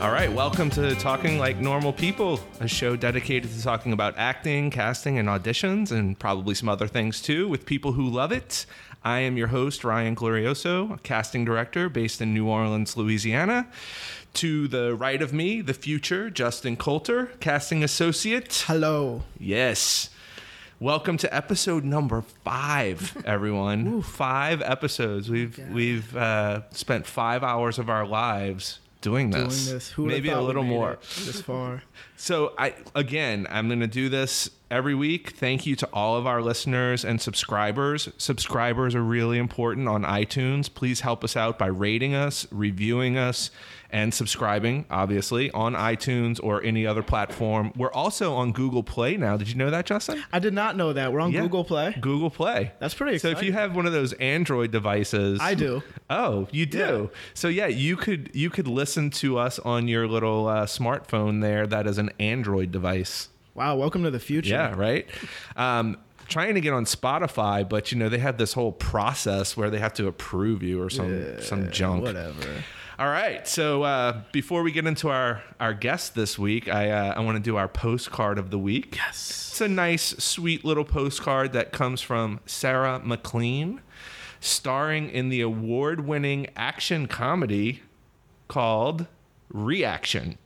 All right, welcome to Talking Like Normal People, a show dedicated to talking about acting, casting, and auditions, and probably some other things too, with people who love it. I am your host, Ryan Glorioso, a casting director based in New Orleans, Louisiana. To the right of me, the future, Justin Coulter, casting associate. Hello. Yes. Welcome to episode number five, everyone. five episodes. We've we've uh, spent five hours of our lives doing this. Doing this. Maybe a little more. This far. So I again, I'm going to do this every week. Thank you to all of our listeners and subscribers. Subscribers are really important on iTunes. Please help us out by rating us, reviewing us, and subscribing, obviously, on iTunes or any other platform. We're also on Google Play now. Did you know that, Justin? I did not know that. We're on Yeah. Google Play. Google Play. That's pretty So if you have one of those Android devices, I do. Oh, you do. So yeah, you could you could listen to us on your little uh, smartphone there. That is an Android device. Wow, welcome to the future. Yeah, right. Um, trying to get on Spotify, but you know they have this whole process where they have to approve you or some some junk. Whatever. All right. So uh, before we get into our our guest this week, I uh, I want to do our postcard of the week. Yes. It's a nice, sweet little postcard that comes from Sarah McLean, starring in the award winning action comedy called Reaction.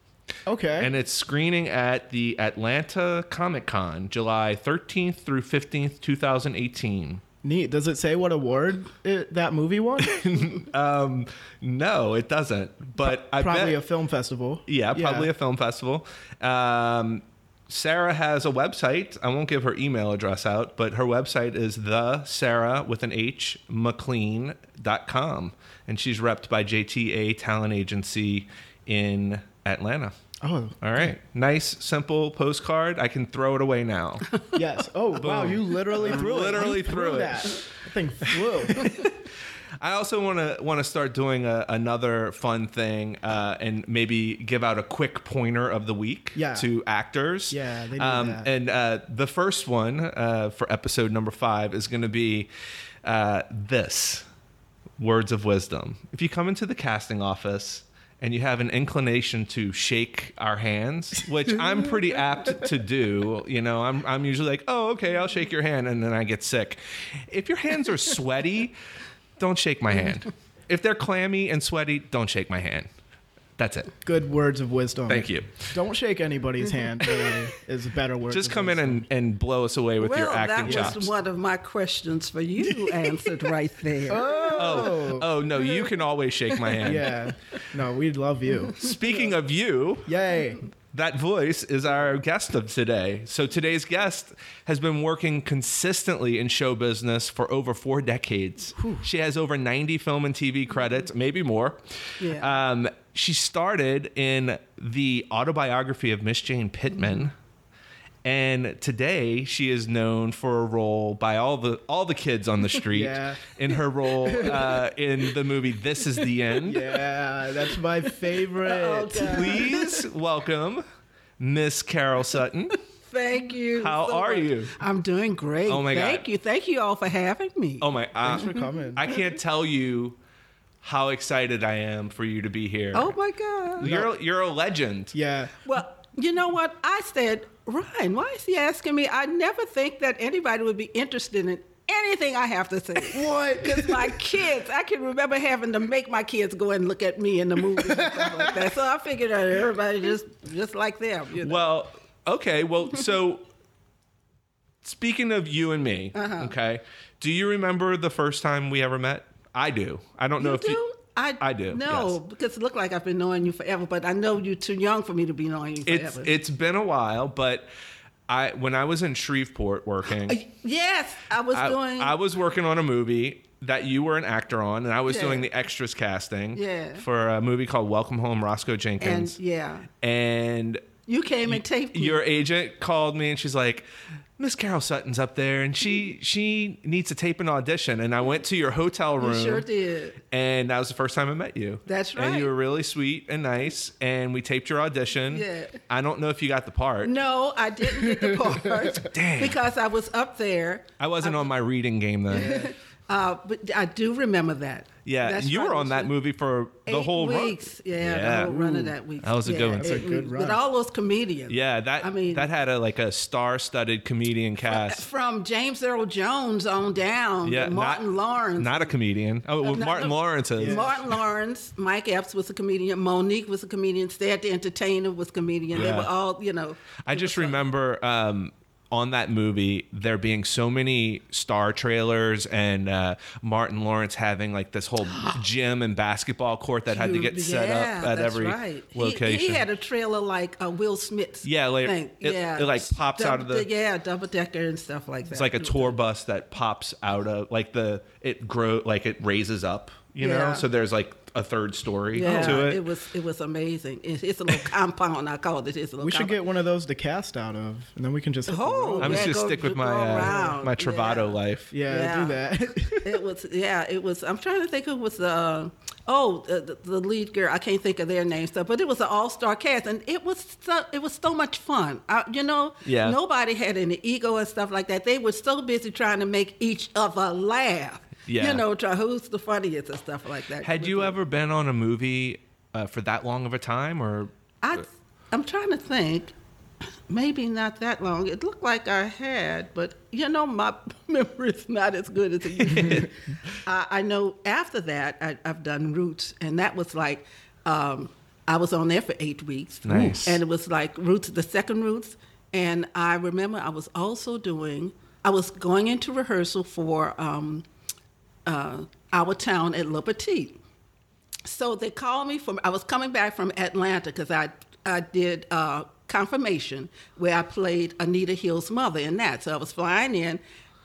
Okay. And it's screening at the Atlanta Comic Con, July 13th through 15th, 2018. Neat. Does it say what award it, that movie won? Um, no, it doesn't. But I Probably bet, a film festival. Yeah, probably a film festival. Um, Sarah has a website. I won't give her email address out, but her website is the Sarah with an H McLean.com. And she's repped by JTA Talent Agency in Atlanta. Oh, All right. Nice, simple postcard. I can throw it away now. yes. Oh, wow. You literally threw it. Literally threw it. that. That thing flew. I also want to want to start doing a, another fun thing uh, and maybe give out a quick pointer of the week Yeah. to actors. Yeah, they need um, that. And uh, the first one uh, for episode number five is going to be uh, this words of wisdom. If you come into the casting office and you have an inclination to shake our hands, which I'm pretty apt to do, you know, I'm, I'm usually like, oh, okay, I'll shake your hand, and then I get sick. If your hands are sweaty, don't shake my hand. If they're clammy and sweaty, don't shake my hand. That's it. Good words of wisdom. Thank you. Don't shake anybody's hand. Really, is a better word. Just of come in and, and blow us away with well, your acting that chops. was one of my questions for you. You answered right there. oh, oh no, you can always shake my hand. Yeah. No, we'd love you. Speaking of you, Yay. That voice is our guest of today. So today's guest has been working consistently in show business for over four decades. She has over 90 film and TV credits, maybe more. Yeah. Um, she started in the autobiography of Miss Jane Pittman. And today she is known for a role by all the all the kids on the street Yeah. in her role uh, in the movie This Is the End. Yeah, that's my favorite. Oh, Please welcome Miss Carol Sutton. Thank you. How so are much. you? I'm doing great. Oh, my God. Thank you. Thank you all for having me. Oh my! Uh, Thanks for coming. I can't tell you how excited I am for you to be here. Oh, my God. you're you're a legend. yeah. Well, you know what? I said, Ryan, why is he asking me? I never think that anybody would be interested in anything I have to say. What? Because my kids, I can remember having to make my kids go and look at me in the movies and stuff like that. So I figured out everybody just just like them. You know? Well, okay. Well, so speaking of you and me, Uh-huh. okay. Do you remember the first time we ever met? I do. I don't know You if you. I, I do, No, yes. because it looked like I've been knowing you forever, but I know you're too young for me to be knowing you It's forever. it's been a while, but I when I was in Shreveport working. Uh, yes, I was I, doing. I was working on a movie that you were an actor on, and I was Yeah. doing the extras casting Yeah. for a movie called Welcome Home, Roscoe and Jenkins. yeah, And, you came and taped me. your agent called me, and she's like, "Miss Carol Sutton's up there, and she she needs to tape an audition." And I went to your hotel You room. sure did. And that was the first time I met you. That's right. And you were really sweet and nice. And we taped your audition. Yeah. I don't know if you got the part. No, I didn't get the part Damn. because I was up there. I wasn't on my reading game then. Uh, but I do remember that. Yeah, That's you were on that movie for the eight whole run. weeks. Yeah, Yeah. the whole run of that week. That was a yeah, good one. That's a good run. With all those comedians. Yeah, that I mean, that had a like a star-studded comedian cast. from James Earl Jones on down. Yeah, Martin not, Lawrence. not a comedian. Oh, well, no, Martin no. Lawrence is. Martin Lawrence, Mike Epps was a comedian, Monique was a comedian, Stan the Entertainer was a comedian. They were all, you know. I just remember um, on that movie there being so many star trailers and uh, Martin Lawrence having like this whole gym and basketball court that had to get set Yeah, up at every right. He- location. He, had a trailer like uh, Will Smith. Yeah, like, thing. it- yeah, it, like, pops out of the- yeah double decker and stuff like that. it's like a tour bus that pops out of like the it grow like it raises up, you know. So there's like a third story Yeah, to it. It was it was amazing. It's, it's a little compound. I call it. It's a little. We should compound. get one of those to cast out of, and then we can just. hit Oh. I'm just yeah, gonna go- stick with my uh, my Travado Yeah. life. yeah, Yeah. do that. it was yeah it was i'm trying to think who was uh oh the, the lead girl i can't think of their name stuff but it was an all-star cast and it was so, it was so much fun I, you know Yeah. nobody had any ego and stuff like that they were so busy trying to make each other laugh Yeah. you know try who's the funniest and stuff like that Had you ever been on a movie uh, for that long of a time, or I, I'm trying to think. Maybe not that long. It looked like I had, but you know, my memory is not as good as it used to be. I, I know after that, I, I've done Roots, and that was like, um, I was on there for eight weeks. Nice. And it was like Roots, the second Roots. And I remember I was also doing, I was going into rehearsal for um, uh, Our Town at Le Petit. So they called me from. I was coming back from Atlanta because I I did uh, confirmation where I played Anita Hill's mother in that. So I was flying in.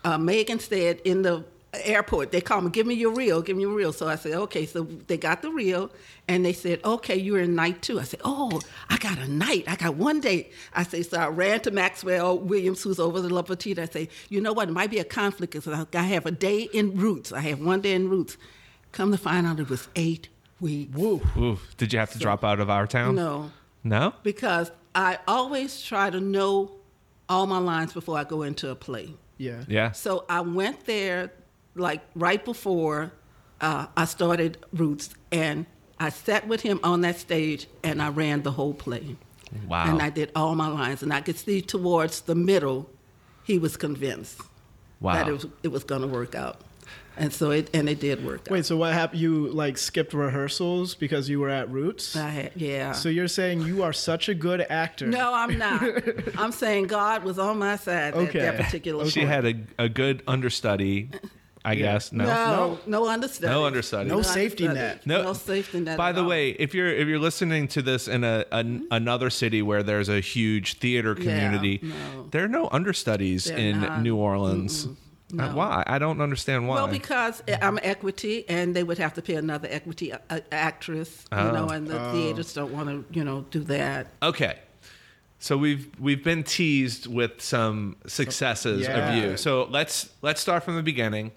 Uh, Megan said in the airport, they called me, "Give me your reel, give me your reel." So I said, "Okay." So they got the reel, and they said, "Okay, you're in night two. I said, "Oh, I got a night. I got one date. I say, so I ran to Maxwell Williams, who's over the Le Petit. I say, "You know what? It might be a conflict because I have a day in Roots. I have one day in Roots." Come to find out, it was eight weeks. Woo. Ooh, did you have to drop out of our town? No, No. because I always try to know all my lines before I go into a play. Yeah. Yeah. So I went there like right before uh, I started Roots, and I sat with him on that stage, and I ran the whole play. Wow. And I did all my lines, and I could see towards the middle, he was convinced wow. that it was it was going to work out, and so it and it did work out. Wait, so what happened? You like skipped rehearsals because you were at Roots? I had, yeah. So you're saying you are such a good actor? no, I'm not. I'm saying God was on my side Okay. at that particular she point. had a, a good understudy, I Yeah. guess. No. No, no, understudy. No understudy. No safety net. No- No, safety net. By the all. way, if you're if you're listening to this in a, an mm-hmm. another city where there's a huge theater community, no. there are no understudies They're in not. New Orleans. Uh, why? I don't understand why. Well, because I'm equity, and they would have to pay another equity a- a- actress, you Oh. know, and the oh. theaters don't want to, you know, do that. Okay. So we've we've been teased with some successes Yeah. of you. So let's let's start from the beginning.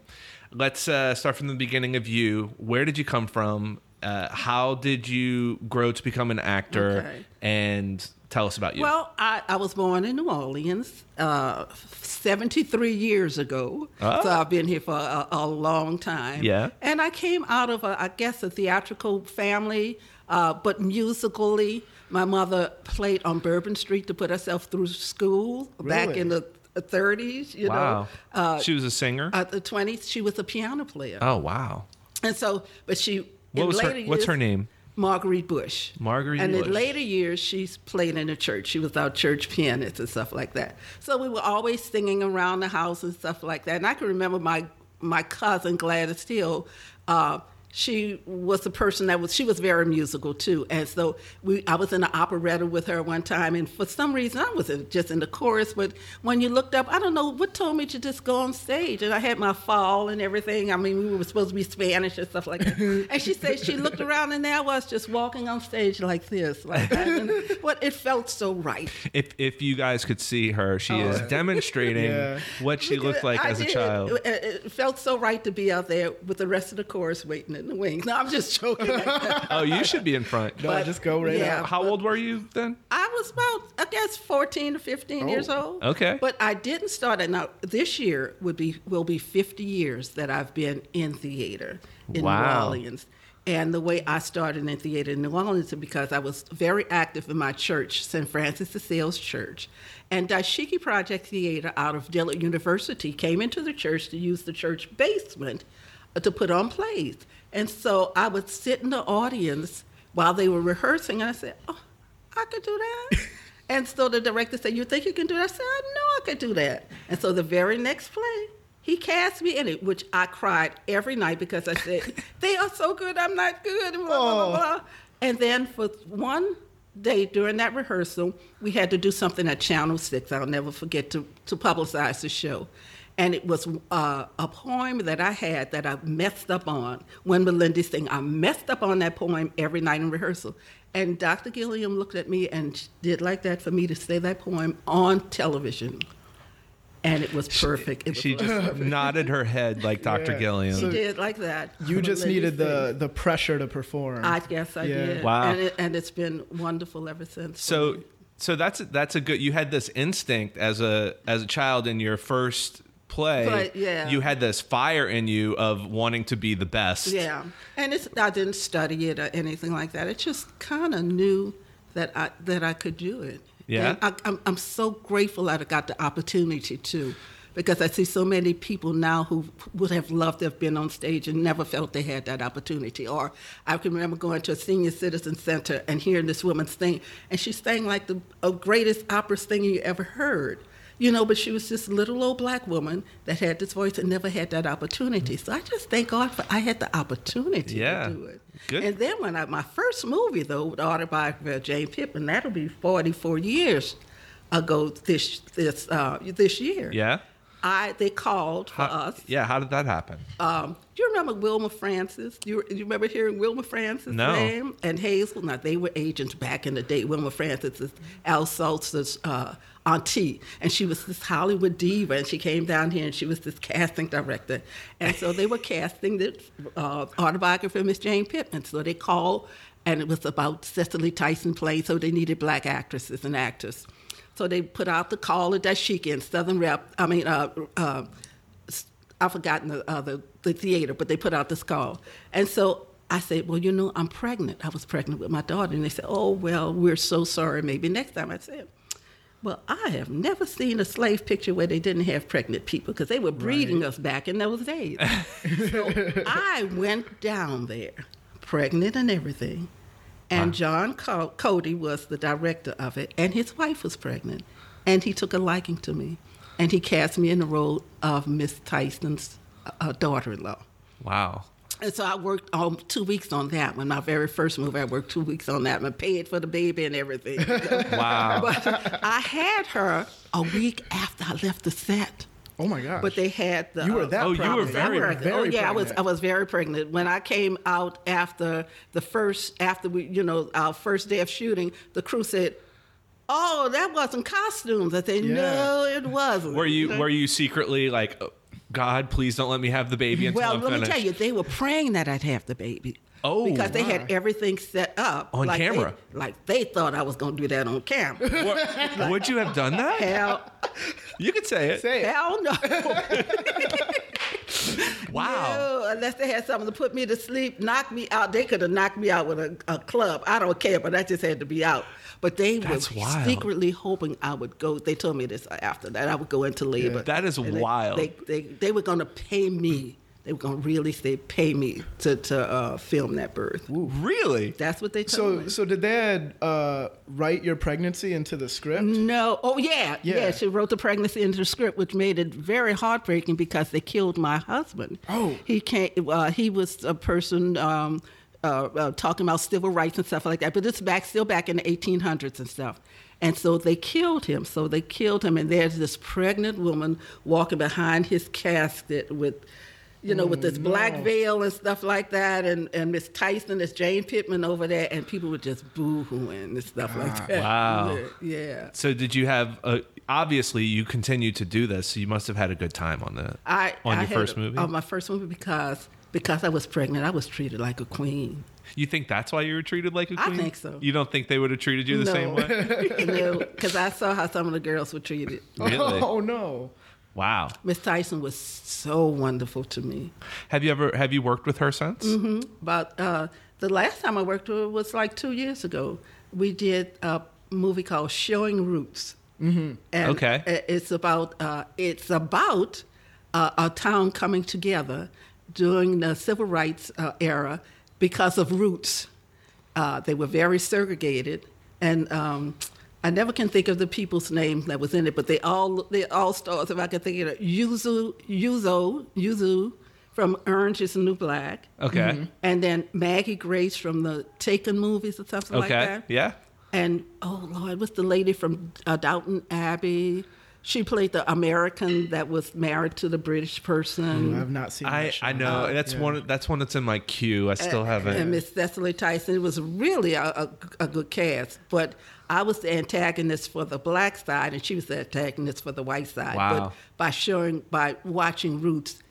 Let's uh, start from the beginning of you. Where did you come from? Uh, how did you grow to become an actor? Okay. And tell us about you. Well, I, I was born in New Orleans uh, 73 years ago. Oh. So I've been here for a, a long time. Yeah. And I came out of, a, I guess, a theatrical family, uh, but musically. My mother played on Bourbon Street to put herself through school back in the 30s, you wow. know. Uh, she was a singer. at the 20s, she was a piano player. oh wow. And so, but she. What in was her later What's years- her name? Marguerite Bush. Marguerite and Bush. in later years, she's played in the church. She was our church pianist and stuff like that. So we were always singing around the house and stuff like that. And I can remember my my cousin Gladys Hill. Uh, she was the person that was she was very musical too. And so we i was in an operetta with her one time and for some reason i was in- just in the chorus but when you looked up i don't know what told me to just go on stage? And i had my fall and everything. I mean we were supposed to be spanish and stuff like that. And she said she looked around and there i was just walking on stage like this like that. And what it felt so right. If if you guys could see her, she oh, is Oh. demonstrating Yeah. what she looked like I as a child. It, it- it felt so right to be out there with the rest of the chorus waiting to in the wings. No, I'm just joking. Oh, you should be in front. No, But, just go right yeah. out. How old were you then? I was about, I guess, 14 or 15 years Oh, old. okay. But I didn't start it. Now, this year would be will be 50 years that I've been in theater in Wow. New Orleans. And the way I started in theater in New Orleans is because I was very active in my church, St. Francis de Sales Church. And Dashiki Project Theater out of Dillard University came into the church to use the church basement to put on plays. And so I would sit in the audience while they were rehearsing, and I said, Oh, I could do that. and so the director said, You think you can do that? I said, I know I could do that. And so the very next play, he cast me in it, which I cried every night because I said, They are so good, I'm not good. And, blah, blah, Oh. blah, blah. and then for one day during that rehearsal, we had to do something at Channel 6. I'll never forget to, to publicize the show. And it was uh, a poem that I had that I messed up on. When Malindy sang, I messed up on that poem every night in rehearsal. And Dr. Gilliam looked at me and did like that for me to say that poem on television. And it was perfect. It was She just nodded her head like Dr. Yeah. Gilliam. she did like that. You just needed the the pressure to perform. I guess I Yeah. did. Wow. And, it, and it's been wonderful ever since. so so that's that's a good you had this instinct as a as a child in your first play But, yeah. you had this fire in you of wanting to be the best Yeah, and it's I didn't study it or anything like that. It just kind of knew that I that I could do it. Yeah? and I, I'm I'm so grateful that I got the opportunity to, because I see so many people now who would have loved to have been on stage and never felt they had that opportunity. Or I can remember going to a senior citizen center and hearing this woman sing, and she sang like the uh, greatest opera singer you ever heard. You know, but she was this little old black woman that had this voice and never had that opportunity. So I just thank God for I had the opportunity Yeah. to do it. Good. And then when I my first movie though, the autobiography of Jane Pittman, that'll be forty four years ago this this uh, this year. yeah I they called for How- us. yeah how did that happen Um, do you remember Wilma Francis? Do you, do you remember hearing Wilma Francis' No. name? And Hazel? Now, they were agents back in the day. Wilma Francis is Al Salz's uh, auntie. And she was this Hollywood diva. And she came down here and she was this casting director. And so they were casting the uh, autobiography of Miss Jane Pittman. So they called, and it was about Cicely Tyson play. So they needed black actresses and actors. So they put out the call at Dashiki and Southern Rep. I mean, uh, uh, I've forgotten the, uh, the the theater, but they put out this call, and so I said, "Well, you know, I'm pregnant. I was pregnant with my daughter," and they said, "Oh, well, we're so sorry. Maybe next time." I said. Well, I have never seen a slave picture where they didn't have pregnant people because they were breeding us back in those days. so I went down there, pregnant and everything. And John Co- Korty was the director of it, and his wife was pregnant. And he took a liking to me. And he cast me in the role of Miss Tyson's uh, daughter in law. wow And so I worked um, two weeks on that one. My very first movie, I worked two weeks on that one, paid for the baby and everything. wow but I had her a week after I left the set. oh my gosh. But they had the. You were uh, that Oh, you were pregnant. very- You were pregnant. oh yeah, I was. I was very pregnant when I came out after the first after we you know our first day of shooting. The crew said, "Oh, that wasn't costumes." I said, Yeah. "No, it wasn't." were you were you secretly like god please don't let me have the baby until Well, i'm let finished me tell you, they were praying that I'd have the baby. Oh, because they my. had everything set up On like they- camera. like they thought I was going to do that on camera. What- would you have done that hell, you could say it Say it. hell no. wow No, unless they had something to put me to sleep, knock me out. They could have knocked me out with a, a club. I don't care, but I just had to be out. But they That's were wild. secretly hoping I would go. They told me this after that I would go into labor. That is And they- wild. They, they, they were going to pay me. They were going to really say pay me to to uh, film that birth. really That's what they told So me. so did Dad uh, write your pregnancy into the script? No. Oh, yeah. Yeah. yeah. She wrote the pregnancy into the script, which made it very heartbreaking because they killed my husband. Oh. He can't. Uh, he was a person um, uh, uh, talking about civil rights and stuff like that. But it's back, still back in the 1800s and stuff. And so they killed him. So they killed him, and there's this pregnant woman walking behind his casket with. You know, with this mm, black veil and stuff like that, and, and Miss Tyson, this Jane Pittman over there, and people were just boo-hooing and stuff like ah, that. Wow. Yeah. yeah. so did you have a, obviously you continued to do this so you must have had a good time on the I on I your had first a- movie On my first movie because because I was pregnant, I was treated like a queen. You think that's why you were treated like a queen? I think so. You don't think they would have treated you the same way? no, because I saw how some of the girls were treated. Really? Oh no. Wow. Miss Tyson was so wonderful to me. Have you ever have you worked with her since? But uh, the last time I worked with her was like two years ago. We did a movie called Showing Roots. Mm-hmm. And Okay. It's about uh, it's about uh, a town coming together during the civil rights uh, era because of roots. Uh, they were very segregated, and um, I never can think of the people's names that was in it, but they all they all stars. If I could think of it, Yuzu Yuzo Yuzu from Orange Is the New Black. Okay. And then Maggie Grace from the Taken movies or something like Okay. that. Yeah. And oh Lord, what's the lady from uh, Downton Abbey? She played the American that was married to the British person. I've not seen. I, that show. I know that's Yeah. one that's one that's in my queue. I still haven't. And Miss Cicely Tyson. It was really a, a, a good cast, but I was the antagonist for the black side, and she was the antagonist for the white side. Wow. But by showing, by watching Roots,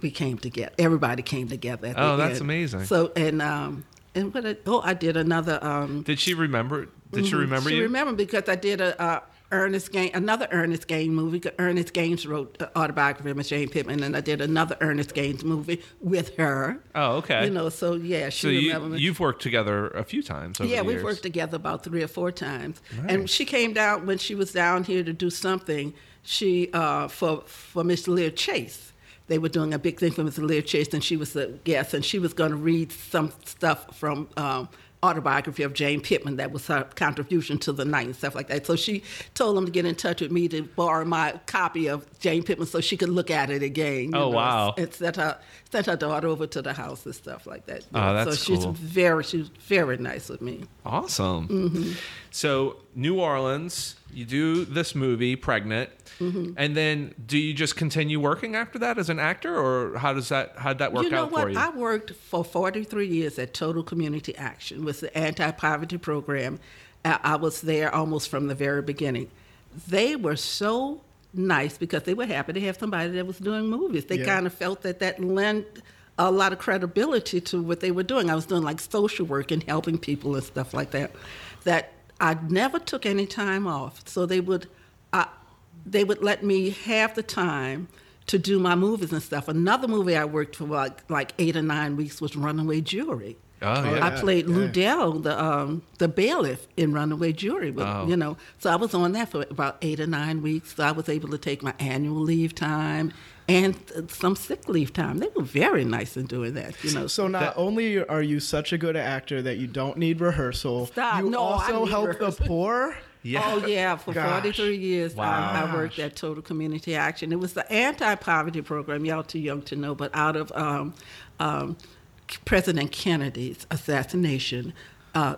we came together. Everybody came together. Oh, that's end. amazing. So and um and what? I, oh, I did another um. Did she remember? Did she remember you? she you? remember because I did a. Uh, Ernest Gaines, another Ernest Gaines movie. Ernest Gaines wrote the autobiography of Miss Jane Pittman, and I did another Ernest Gaines movie with her. oh, okay. You know, so yeah, she so you, You've worked together a few times. Yeah, we've worked together about three or four times. Nice. And she came down when she was down here to do something. She uh, for for Miss Leah Chase. They were doing a big thing for Miss Leah Chase, and she was a guest, and she was going to read some stuff from. Um, autobiography of Jane Pittman that was her contribution to the night and stuff like that. So she told them to get in touch with me to borrow my copy of Jane Pittman so she could look at it again. Oh, know, wow. And sent her sent her daughter over to the house and stuff like that. Oh, know. that's so she's cool. very she's very nice with me. Awesome. Mm-hmm. So New Orleans, you do this movie, Pregnant, Mm-hmm. and then do you just continue working after that as an actor, or how does that how that work you know out what? for you? I worked for 43 years at Total Community Action with the anti-poverty program. I I was there almost from the very beginning. They were so nice because they were happy to have somebody that was doing movies. They Yeah. kind of felt that that lent a lot of credibility to what they were doing. I was doing like social work and helping people and stuff like that. That I never took any time off, so they would. I, they would let me have the time to do my movies and stuff. Another movie I worked for like like eight or nine weeks was Runaway Jury. Oh, yeah. I played yeah. Lou Dell, the um, the bailiff in Runaway Jury. But, Oh. You know, so I was on that for about eight or nine weeks. So I was able to take my annual leave time and some sick leave time. They were very nice in doing that. You know, So not That- only are you such a good actor that you don't need rehearsal, Stop. you No, I also need help rehearsal. the poor. yeah. Oh yeah, for Gosh. 43 years I, I worked at Total Community Action. It was the anti-poverty program. Y'all too young to know, but out of um, um, President Kennedy's assassination, uh,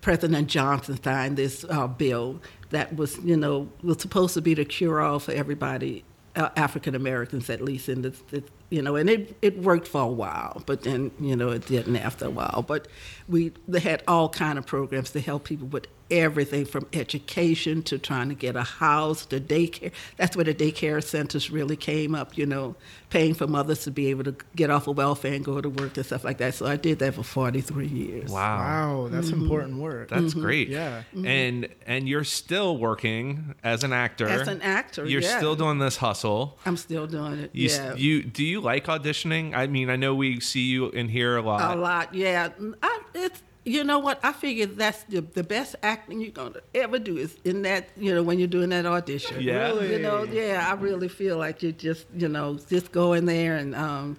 President Johnson signed this uh, bill that was, you know, was supposed to be the cure-all for everybody, Uh, African Americans at least this, you know, and it, it worked for a while, but then, you know, it didn't after a while. But we they had all kind of programs to help people with everything from education to trying to get a house to daycare. That's where the daycare centers really came up, you know, paying for mothers to be able to get off of welfare and go to work and stuff like that. So I did that for 43 years. Wow. Wow, that's Mm-hmm. important work. That's great. Yeah. And and you're still working as an actor. As an actor, You're yeah. still doing this hustle. I'm still doing it. You, yeah. you do you like auditioning? I mean, I know we see you and hear a lot. A lot, yeah. I, it's you know what? I figure that's the, the best acting you're gonna ever do is in that you know when you're doing that audition. Yeah. Really? You know, yeah. I really feel like you just you know just go in there and um,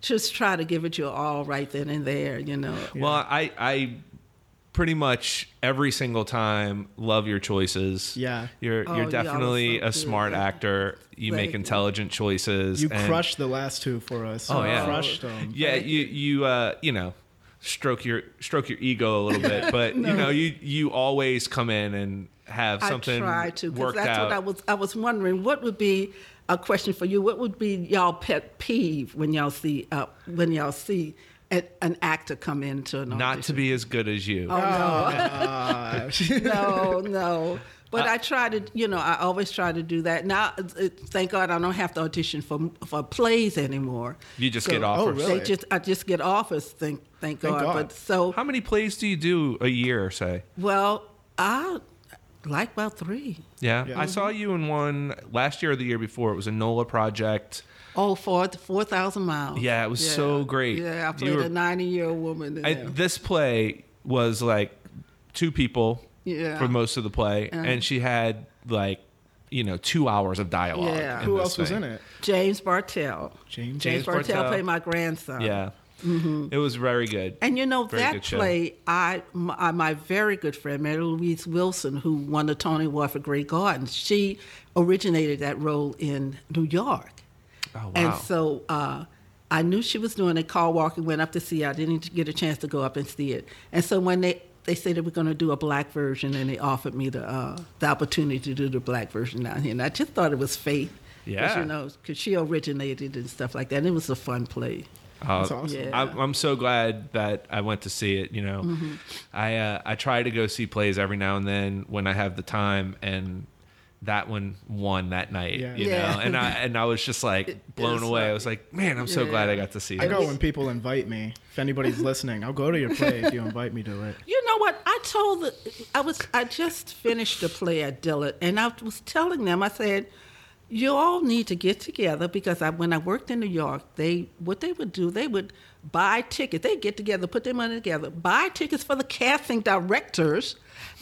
just try to give it your all right then and there. You know. Well, I I pretty much every single time love your choices. Yeah. You're Oh, you're definitely so a good. smart actor. You Thank make you. intelligent choices. You and- crushed the last two for us. Oh You yeah. crushed them. Yeah, you you uh you know stroke your stroke your ego a little bit, but you know you you always come in and have something I try to because worked that's out. what I was. I was wondering what would be a question for you. What would be y'all pet peeve when y'all see uh, when y'all see a, an actor come into an Not to be as good as you. Oh no. No, no. But I try to, you know, I always try to do that. Now, thank God, I don't have to audition for for plays anymore. You just So- get oh, offers. really? They just, I just get offers. Thank, thank, Thank God. God. But so, How many plays do you do a year, say? well, I like about three. Yeah. Yeah. I saw mm-hmm. you in one last year or the year before. It was a NOLA project. Oh, four four thousand miles. Yeah, it was so great. Yeah, I You played were- a ninety year old woman. In I, this play was like two people Yeah. for most of the play, and she had like you know two hours of dialogue. Yeah. Who this else was thing. in it? James Bartell. James. James, James Bartell, Bartell. played my grandson. Yeah, it was very good. And you know Very that play, I my, my very good friend Mary Louise Wilson, who won the Tony Award for Grey Gardens, she originated that role in New York. Oh wow! And so uh, I knew she was doing it. Carl Walker went up to see it. I didn't get a chance to go up and see it. And so when they they said they were going to do a black version, and they offered me the uh, the opportunity to do the black version down here, and I just thought it was fate. 'Cause, Yeah. you know, because she originated and stuff like that. And it was a fun play. Uh, That's awesome. Yeah. I'm, I'm so glad that I went to see it. You know, Mm-hmm. I uh, I try to go see plays every now and then when I have the time, and that one won that night. Yeah. You Yeah. know, and I and I was just like blown is away. I was like, man, I'm so Yeah. glad I got to see I it. go when people invite me. If anybody's listening, I'll go to your play if you invite me to it. You know what? I told the I was I just finished the play at Dillard, and I was telling them I said, you all need to get together because I, when I worked in New York, they what they would do they would buy tickets. They get together, put their money together, buy tickets for the casting directors,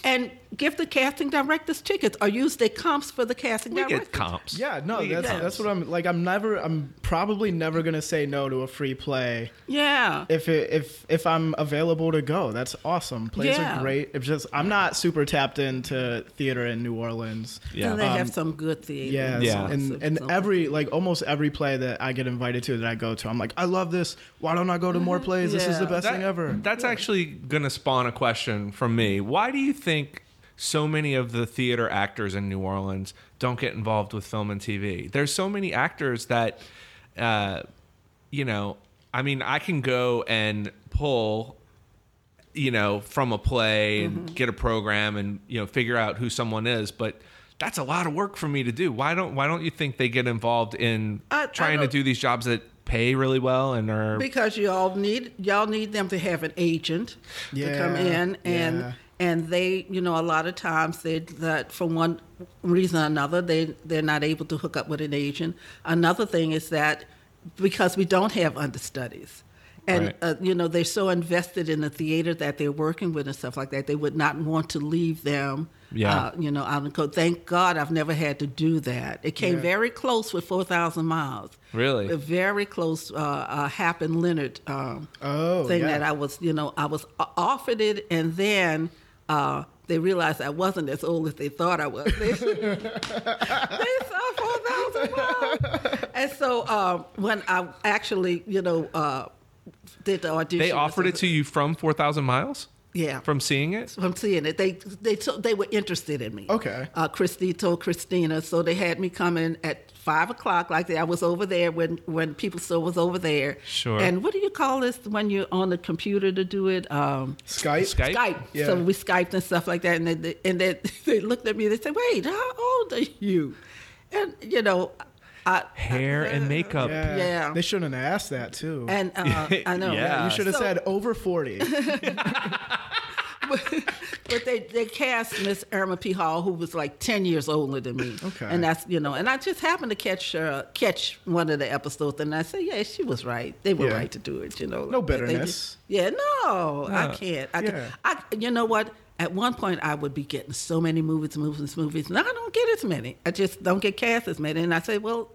and give the casting directors tickets or use their comps for the casting We directors. get comps. Yeah, no, We that's comps. that's what I'm like. I'm never. I'm probably never gonna say no to a free play Yeah. if it, if if I'm available to go. That's awesome. Plays Yeah. are great. It's just I'm not super tapped into theater in New Orleans. Yeah. And they Um, have some good theater. Yes, Yeah. and and Some- every like almost every play that I get invited to that I go to, I'm like, I love this. Why don't I go to more plays? This is the best That- thing ever. That's actually going to spawn a question from me. Why do you think so many of the theater actors in New Orleans don't get involved with film and TV? There's so many actors that, uh, you know, I mean, I can go and pull, you know, from a play Mm-hmm. and get a program and you know figure out who someone is, but. That's a lot of work for me to do. Why don't Why don't you think they get involved in I- I trying to don't- these jobs that pay really well and are because y'all need y'all need them to have an agent to come in and yeah. And they you know a lot of times they that for one reason or another they they're not able to hook up with an agent another thing is that because we don't have understudies and Right. uh, you know they're so invested in the theater that they're working with and stuff like that they would not want to leave them Yeah. uh, you know out in the cold. thank god i've never had to do that it came Yeah. very close with 4000 miles Really? A very close uh, uh, Happen Leonard um, Oh, thing yeah. that I was, you know, I was o- offered it, and then uh, they realized I wasn't as old as they thought I was. They, they saw four thousand miles, and so um, when I actually, you know, uh, did the audition, they offered it to you from 4,000 miles? yeah. From seeing it? from seeing it, they they told, they were interested in me. Okay. Uh, Christy told Christina, so they had me come in at five o'clock. Like that. I was over there when when people still was over there. Sure. And what do you call this when you're on the computer to do it? Um, Skype. Skype? Skype. Yeah. So we Skyped and stuff like that, and they, and they, they looked at me. And they said, "Wait, how old are you?" And you know, I, Hair and makeup. Yeah. Yeah. They shouldn't have asked that too. and uh, I know. Yeah. you should have So- said over forty. but they they cast Miss Irma P. Hall, who was like ten years older than me. Okay. and that's you know, and I just happened to catch uh, catch one of the episodes, and I said, yeah, she was right. They were Yeah. right to do it. You know, No bitterness. just- yeah, no, I can't. I, Yeah. I, you know what? At one point, I would be getting so many movies, movies, movies. Now I don't get as many. I just don't get cast as many. And I say, well,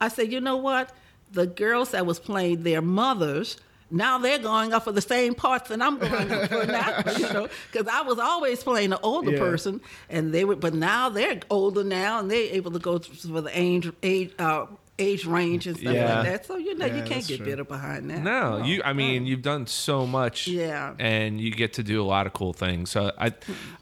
I say, you know what? The girls that was playing their mothers. Now they're going up for the same parts that I'm going up for now, you know, because I was always playing the older Yeah. person, and they were, but now they're older now, and they're able to go for the age, age, uh, age range and stuff Yeah. like that. So you know, Yeah, you can't get true. bitter behind that. No, you. I mean, you've done so much. Yeah. and you get to do a lot of cool things. So I,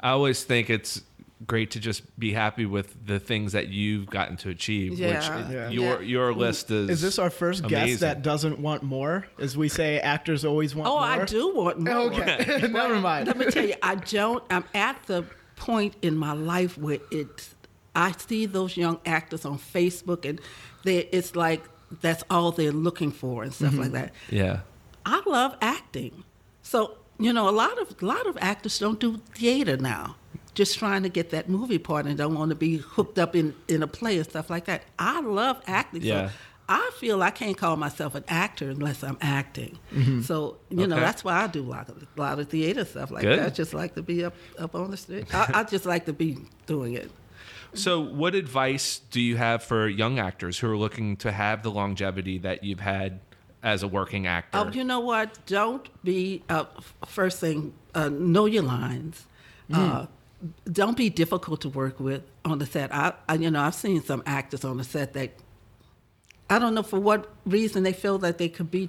I always think it's great to just be happy with the things that you've gotten to achieve. Yeah. Which Yeah. your your list is. Is this our first guest that doesn't want more? As we say, actors always want Oh, more. I do want more. Okay, never mind. Let me tell you, I don't. I'm at the point in my life where it's I see those young actors on Facebook and they it's like that's all they're looking for and stuff like mm-hmm. that. Yeah. I love acting. So, you know, a lot of a lot of actors don't do theater now. Just trying to get that movie part and don't want to be hooked up in, in a play and stuff like that. I love acting. Yeah. So I feel I can't call myself an actor unless I'm acting. So, you know, that's why I do a lot of, a lot of theater stuff like Good. that. I just like to be up, up on the stage. I, I just like to be doing it. So, what advice do you have for young actors who are looking to have the longevity that you've had as a working actor? Oh, you know what? Don't be uh, first thing. Uh, know your lines. Uh, don't be difficult to work with on the set. I, I, you know, I've seen some actors on the set that I don't know for what reason they feel that they could be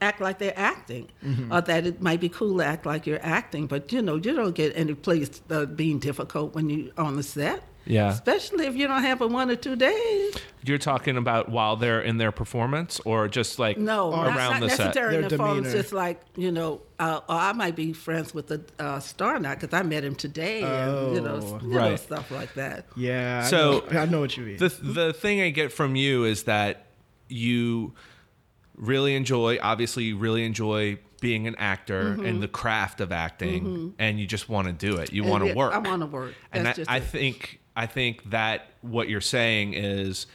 act like they're acting, or that it might be cool to act like you're acting. But you know, you don't get any place uh, being difficult when you're on the set. Yeah. especially if you don't have a one or two days. You're talking about while they're in their performance, or just like No, around not the set. necessarily in Their the phone. It's just like you know, uh, or I might be friends with the uh, star now because I met him today, and you know, Oh. you know, Right. stuff like that. Yeah. I So- know, I know what you mean. the the thing I get from you is that you really enjoy obviously you really enjoy being an actor and the craft of acting and you just want to do it you want to yeah, work I want to work. and That's that, just I it. think I think that what you're saying is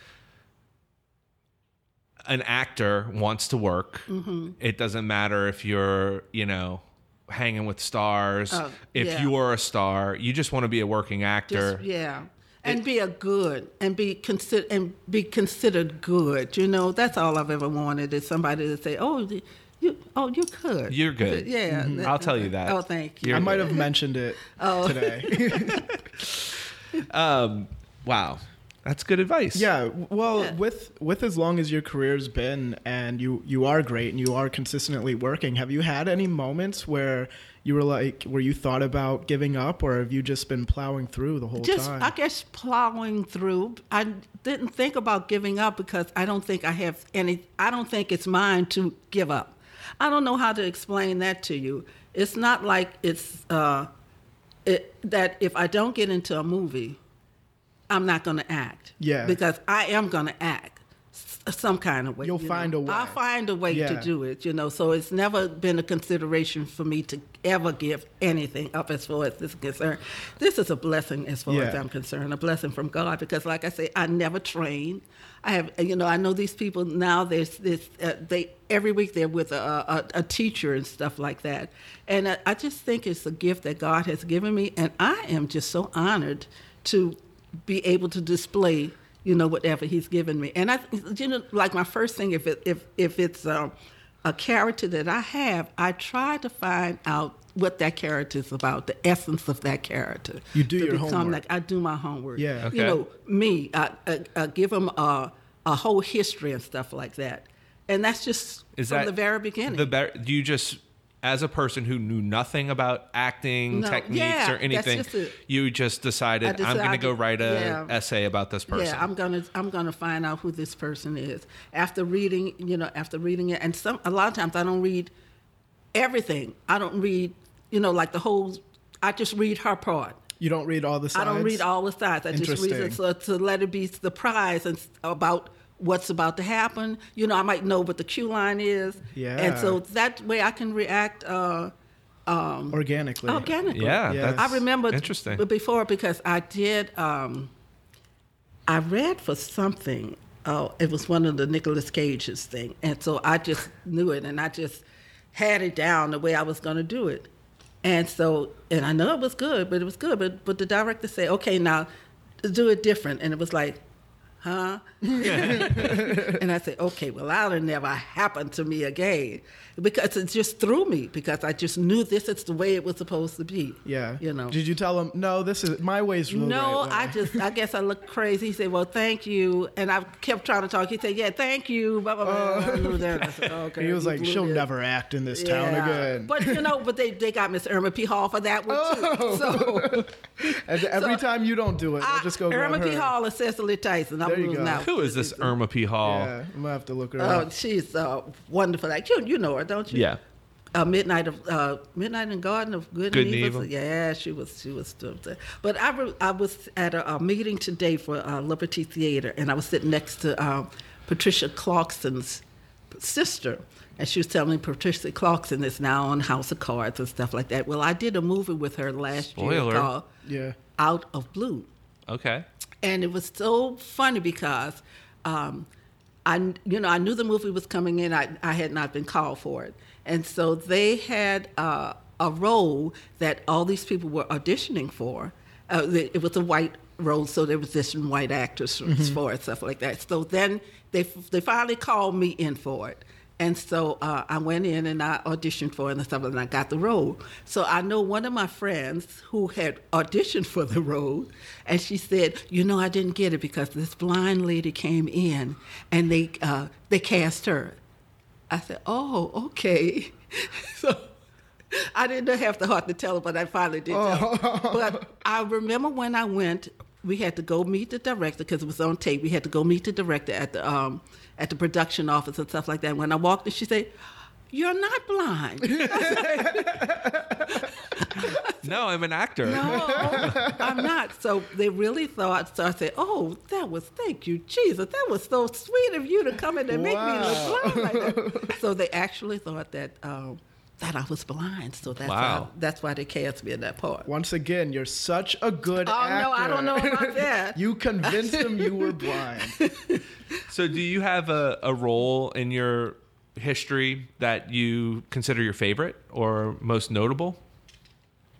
an actor wants to work. Mm-hmm. It doesn't matter if you're, you know, hanging with stars. Oh, if yeah. you're a star, you just want to be a working actor. Just, yeah. And be a good and be consider and be considered good. You know, that's all I've ever wanted is somebody to say, "Oh, you, oh, you're good. You're good. Yeah, that- I'll tell you that. Oh, thank you. You're I might good. have mentioned it Oh. today. Um, wow, that's good advice. yeah. Well, Yeah. with with as long as your career's been and you you are great and you are consistently working, have you had any moments where you were like where you thought about giving up or have you just been plowing through the whole just time? I guess plowing through. I didn't think about giving up because I don't think I have any. I don't think it's mine to give up. I don't know how to explain that to you. It's not like it's uh, it, that if I don't get into a movie, I'm not going to act. Yeah. because I am going to act some kind of way. You'll you find know. a way. I'll find a way to do it. You know, so it's never been a consideration for me to ever give anything up as far as this is concerned. This is a blessing as far as I'm concerned, a blessing from God because, like I say, I never trained. I have, you know, I know these people now. There's this, uh, they every week they're with a, a, a teacher and stuff like that, and I, I just think it's a gift that God has given me, and I am just so honored to be able to display, you know, whatever He's given me. And I, you know, like my first thing, if it, if if it's um, a character that I have, I try to find out what that character is about, the essence of that character. You do to your become homework. Like, I do my homework. Yeah. Okay. You know, me, I, I, I give them a, a whole history and stuff like that. And that's just Is from that the very beginning. The be- do you just, as a person who knew nothing about acting No, techniques yeah, or anything, just it. you just decided, I I'm going to go write an yeah. essay about this person. Yeah, I'm gonna I'm gonna find out who this person is after reading. You know, after reading it, and some a lot of times I don't read everything. I don't read. You know, like the whole. I just read her part. you don't read all the sides. I don't read all the sides. I just read it Interesting. so, to let it be surprised and about what's about to happen. You know, I might know what the cue line is. Yeah. And so that way I can react uh, um, organically. organically. yeah, Yeah. I remember interesting. b- before because I did. Um, I read for something. Oh, it was one of the Nicolas Cage's thing, and so I just knew it, and I just had it down the way I was going to do it. And so, and I know it was good, but it was good. But but the director said, "Okay, now do it different," and it was like, "Huh?" and I said, "Okay, well, that'll never happen to me again," because it just threw me because I just knew this is the way it was supposed to be. Yeah. you know. Did you tell him no? This is my way's No, right way. I just, I guess I looked crazy. He said, "Well, thank you," and I kept trying to talk. He said, "Yeah, thank you." Blah blah blah. Knew that. Said, okay. He was like, she'll this. never act in this town again. But you know, but they, they got Miss Irma P. Hall for that one too. Oh. So every so- time you don't do it, I, I'll just go Irma. P. Hall or Cicely Tyson. I'm There you go. Who is this Irma P. Hall? Yeah, I'm gonna have to look her up. Oh, up. she's uh, wonderful. Like you, you know her, don't you? Yeah. uh, Midnight of uh, Midnight in Garden of Good, Good and and Evil. Evil. Yeah, she was she was still there. But I re- I was at a, a meeting today for uh, Liberty Theater, and I was sitting next to uh, Patricia Clarkson's sister. And she was telling me Patricia Clarkson is now on House of Cards and stuff like that. Well, I did a movie with her last year called Yeah. Out of Blue Okay. And it was so funny because um, I, you know, I knew the movie was coming in. I, I had not been called for it, and so they had uh, a role that all these people were auditioning for. Uh, it was a white role, so they auditioned white actors for, for it, stuff like that. So then they they finally called me in for it. And so uh, I went in and I auditioned for it and stuff, and I got the role. So I know one of my friends who had auditioned for the role, and she said, "You know, I didn't get it because this blind lady came in, and they uh, they cast her." I said, "Oh, okay." so I didn't have the heart to tell her, but I finally did tell her. But I remember when I went, we had to go meet the director because it was on tape. We had to go meet the director at the um, at the production office and stuff like that. When I walked in, she said, "You're not blind." No, I'm an actor. No, I'm not. So they really thought. So I said, "Oh, that was thank you, Jesus. That was so sweet of you to come in and make me look blind like that." So they actually thought that um, that I was blind. So that's Wow. why, that's why they cast me in that part. Once again, you're such a good Oh actor. no, I don't know about that. you convinced them you were blind. So, do you have a, a role in your history that you consider your favorite or most notable?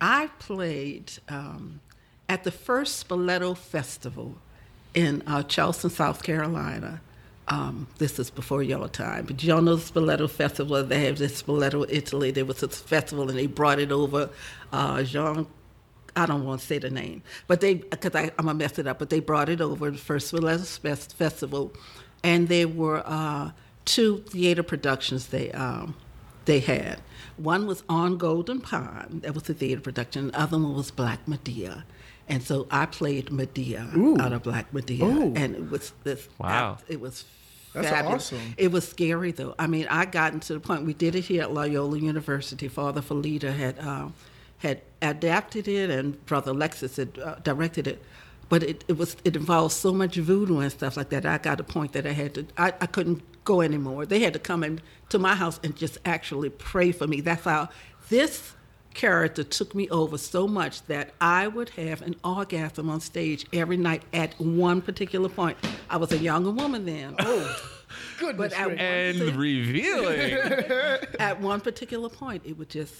I played um, at the first Spoleto Festival in uh, Charleston, South Carolina. Um, this is before your time, but y'all know the Spoleto Festival. They have this Spoleto, Italy. There was this festival, and they brought it over. Uh, Jean, I don't want to say the name, but they because I'm gonna mess it up. But they brought it over the first Spoleto Fest- Festival, and there were uh, two theater productions they um, they had. One was on Golden Pond, that was a theater production. The other one was Black Medea. And so I played Medea out of Black Medea. Ooh. And it was this Wow. it was That's fabulous. awesome. It was scary though. I mean, I gotten to the point we did it here at Loyola University. Father Ferlita had uh, had adapted it, and Brother Alexis had uh, directed it. But it, it was it involved so much voodoo and stuff like that. I got a point that I had to I, I couldn't go anymore. They had to come in to my house and just actually pray for me. That's how this character took me over so much that I would have an orgasm on stage every night at one particular point. I was a younger woman then. Oh, Goodness But at. And One revealing. at one particular point, it would just,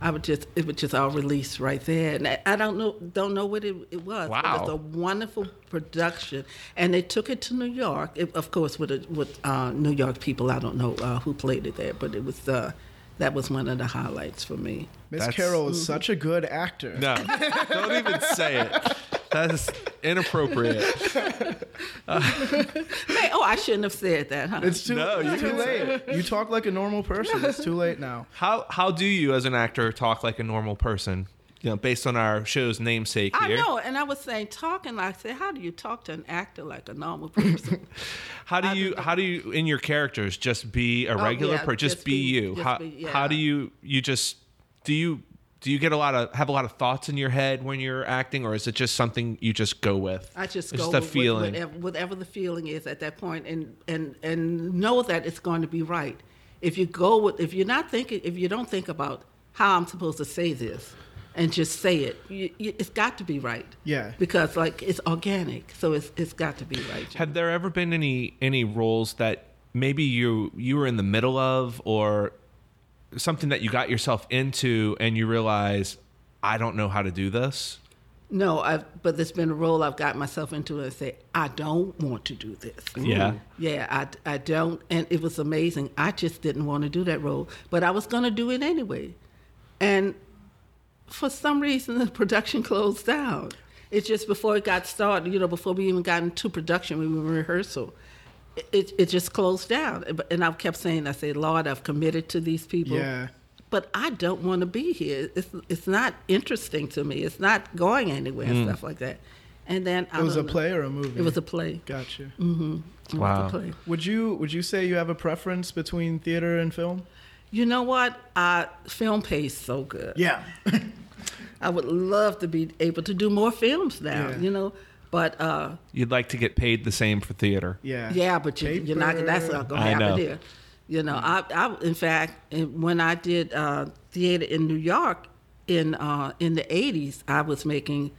I would just, it would just all release right there, and I, I don't know, don't know what it, it was. but Wow. it's a wonderful production, and they took it to New York. It, of course, with a, with uh, New York people. I don't know uh, who played it there, but it was uh, that was one of the highlights for me. Miss That's- Carol is mm-hmm. such a good actor. No, don't even say it. That is inappropriate. Hey, oh, I shouldn't have said that, huh? It's too, No, you it's too late. You talk like a normal person. It's too late now. How how do you, as an actor, talk like a normal person? You know, based on our show's namesake I know, and I was saying talking. I said, how do you talk to an actor like a normal person? How do I you how do you in your characters just be a Oh, regular yeah, person? Just, just be, you. just how be- how do you you just do you do you get a lot of have a lot of thoughts in your head when you're acting, or is it just something you just go with? I just It's go just with feeling. Whatever, whatever the feeling is at that point, and and and know that it's going to be right. If you go with, if you're not thinking, if you don't think about how I'm supposed to say this, and just say it, you, you, it's got to be right. Yeah. Because like it's organic, so it's it's got to be right. Had there ever been any any roles that maybe you you were in the middle of, or something that you got yourself into, and you realize I don't know how to do this? No, I've, but there's been a role I've got myself into and say, I don't want to do this. Yeah. Yeah, I, I don't. And it was amazing. I just didn't want to do that role, but I was going to do it anyway. And for some reason, the production closed down. It's just before it got started, you know, before we even got into production, we were in rehearsal. It, it, it just closed down. And I kept saying, I say, Lord, I've committed to these people Yeah. but I don't want to be here. It's it's not interesting to me. It's not going anywhere and stuff like that. And then I It was a know. play or a movie? It was a play. Gotcha. It was Wow. a play. Would you would you say you have a preference between theater and film? You know what? Uh, film pays so good. Yeah. I would love to be able to do more films now. Yeah. You know, but uh, You'd like to get paid the same for theater. yeah. yeah, but you, you're not. That's not going to happen know. here. You know, I, I in fact, when I did uh, theater in New York in uh, in the '80s, I was making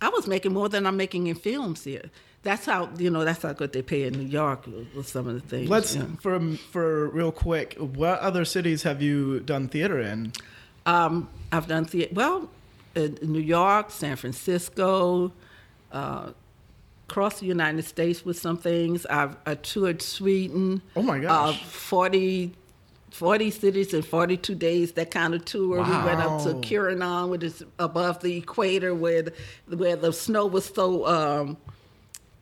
I was making more than I'm making in films here. That's how you know. That's how good they pay in New York with- with some of the things. Let's yeah. for for real quick. What other cities have you done theater in? Um, I've done theater. Well, in New York, San Francisco, uh, across the United States with some things. I've I toured Sweden. Oh my gosh. Uh, 40, 40 cities in 42 days, that kind of tour. Wow. We went up to Wow. Kiranon, which is above the equator where the, where the snow was so. Um,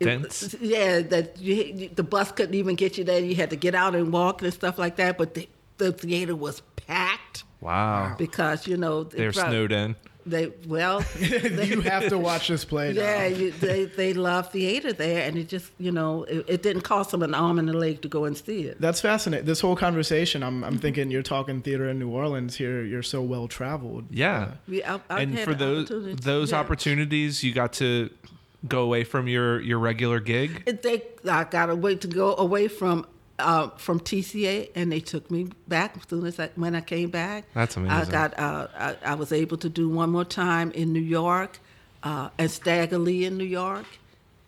it- Dense? yeah, that you, you- the bus couldn't even get you there. You had to get out and walk and stuff like that. But the, the theater was packed Wow. because you know They're prob- snowed in. They well, they, you have to watch this play. Now. yeah, you, they they love theater there, and it just you know it, it didn't cost them an arm and a leg to go and see it. That's fascinating. This whole conversation, I'm, I'm thinking you're talking theater in New Orleans here. You're so well traveled. Yeah. Uh, we, I, and for those opportunity- those yeah. opportunities, you got to go away from your your regular gig. It- They I got a way to go away from uh, from TCA, and they took me back as soon as I, when I came back. That's amazing. I got uh, I, I was able to do one more time in New York, uh, at Stagger Lee in New York,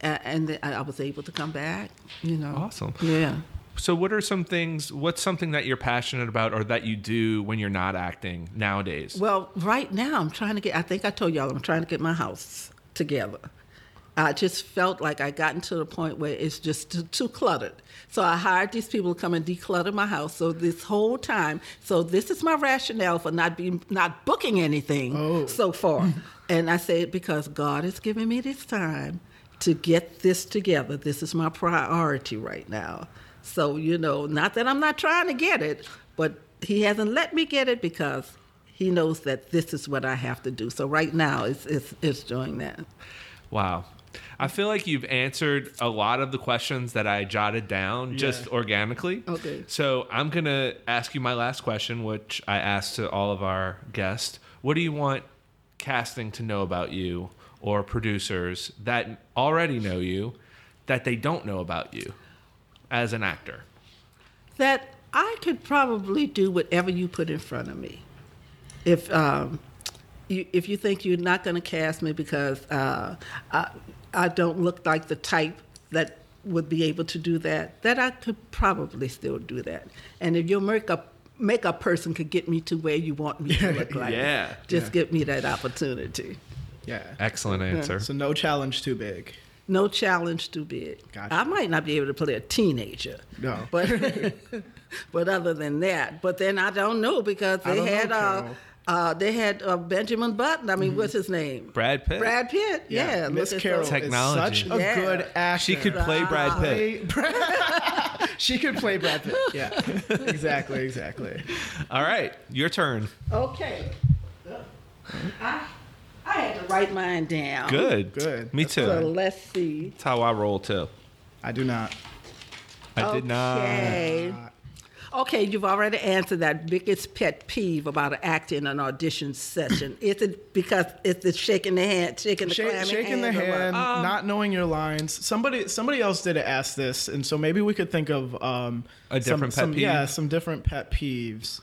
and I was able to come back. You know, Awesome. Yeah. So, what are some things? What's something that you're passionate about, or that you do when you're not acting nowadays? Well, right now I'm trying to get. I think I told y'all I'm trying to get my house together. I just felt like I gotten to the point where it's just too, too cluttered. So I hired these people to come and declutter my house. So this whole time, so this is my rationale for not being not booking anything Oh. so far. and I say it because God has given me this time to get this together. This is my priority right now. So you know, not that I'm not trying to get it, but He hasn't let me get it because He knows that this is what I have to do. So right now, it's it's, it's doing that. Wow. I feel like you've answered a lot of the questions that I jotted down just organically. Okay. So I'm going to ask you my last question, which I asked to all of our guests. What do you want casting to know about you or producers that already know you that they don't know about you as an actor? that I could probably do whatever you put in front of me. If um, you, if you think you're not going to cast me because uh, I, I don't look like the type that would be able to do that, that I could probably still do that. And if your makeup makeup person could get me to where you want me to look like, Yeah. just Yeah. give me that opportunity. Yeah. Excellent answer. So no challenge too big. No challenge too big. Gotcha. I might not be able to play a teenager. No. But but other than that, but then I don't know because they don't know, had uh, Carol. Uh, they had uh, Benjamin Button. I mean, what's his name? Brad Pitt. Brad Pitt. Yeah, look Miss at Carol. Technology. is such a Yeah. good actor. She could play Brad Pitt. Play she could play Brad Pitt. Yeah. exactly. Exactly. All right, your turn. Okay. I I had to write mine down. Good. Good. Me That's too. So let's see. That's how I roll too. I do not. I did not. Okay. Okay, you've already answered that biggest pet peeve about an actor in an audition session. Is it because it's the shaking the hand, shaking the Shake, clammy shaking the hands or what? hand, Um, not knowing your lines. Somebody, somebody else did ask this, and so maybe we could think of um, A some- different pet some, peeve? Yeah, some different pet peeves.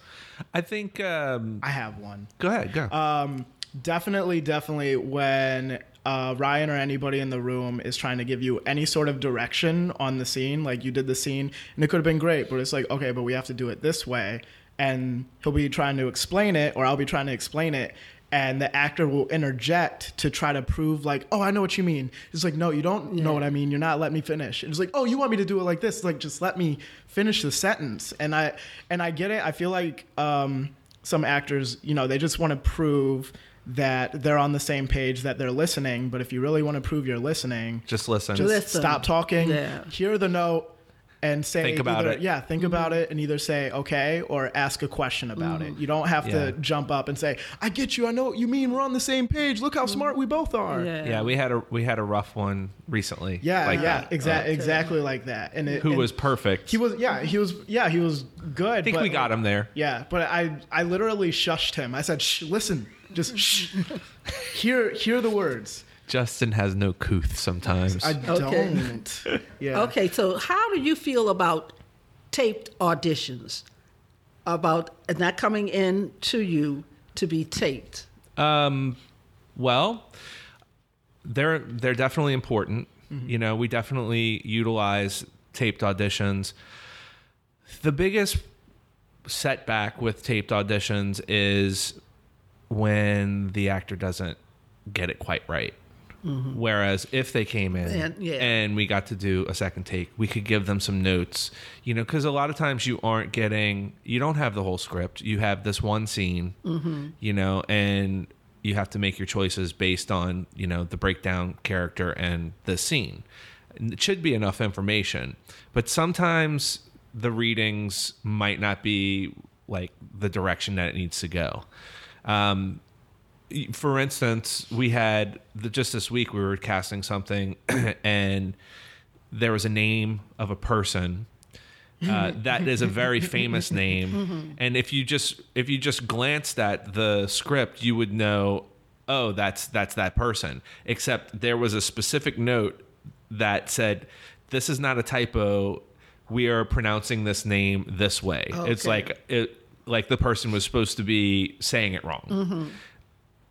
I think. Um, I have one. go ahead. Go. Um, definitely, definitely when uh, Ryan or anybody in the room is trying to give you any sort of direction on the scene, like you did the scene and it could have been great, but it's like, okay, but we have to do it this way. And he'll be trying to explain it, or I'll be trying to explain it. And the actor will interject to try to prove, like, oh, I know what you mean. It's like, no, you don't know what I mean. You're not letting me finish. It's like, oh, you want me to do it like this? Like, just let me finish the sentence. And I and I get it. I feel like um, some actors, you know, they just want to prove that they're on the same page, that they're listening. But if you really want to prove you're listening, Just listen. just Listen. stop talking, Yeah. hear the note, and say Think about either- it. Yeah, think mm-hmm. about it and either say okay or ask a question about it. Mm-hmm. You don't have Yeah. to jump up and say, "I get you. I know what you mean. We're on the same page. Look how smart we both are." Yeah. Yeah, we had a we had a rough one recently. Yeah, like yeah, that. exactly, exactly like that. And it, Who and was perfect? he was? Yeah, he was. Yeah, he was good. I think but, we got him there. Yeah, but I I literally shushed him. I said, Shh, "Listen, just shh. hear hear the words." Justin has no couth sometimes. I Okay. don't. Yeah. Okay, so how do you feel about taped auditions? About not coming in to you to be taped? Um, well, they're they're definitely important. You know, we definitely utilize taped auditions. The biggest setback with taped auditions is when the actor doesn't get it quite right. Mm-hmm. Whereas if they came in And- yeah. and we got to do a second take, we could give them some notes, you know, because a lot of times you aren't getting, you don't have the whole script. You have this one scene, mm-hmm. you know, and you have to make your choices based on, you know, the breakdown character and the scene. It should be enough information, but sometimes the readings might not be like the direction that it needs to go. Um, for instance, we had the, just this week we were casting something, and there was a name of a person uh, that is a very famous name, and if you just if you just glanced at the script, you would know, oh, that's that's that person. Except there was a specific note that said, "This is not a typo. We are pronouncing this name this way." It's Okay. like it like the person was supposed to be saying it wrong Mm-hmm.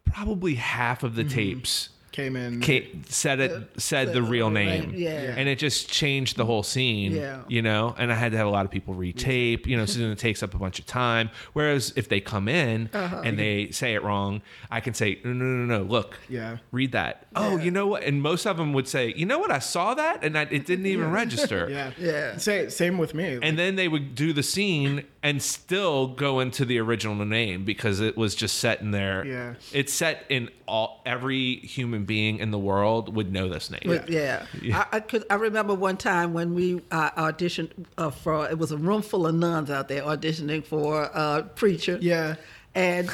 probably half of the tapes Came in. ca- said it said the real name yeah. and it just changed the whole scene Yeah. you know and i had to have a lot of people retape you know so then it takes up a bunch of time whereas if they come in Uh-huh. and they say it wrong i can say no no no no look Yeah. read that oh you know what and most of them would say you know what i saw that and I, it didn't even register Yeah. Yeah. Say, same with me. and then they would do the scene and still go into the original name because it was just set in there. Yeah. It's set in all every human being in the world would know this name. But, yeah, I, I could. I remember one time when we uh, auditioned uh, for. It was a room full of nuns out there auditioning for uh, preacher. Yeah. and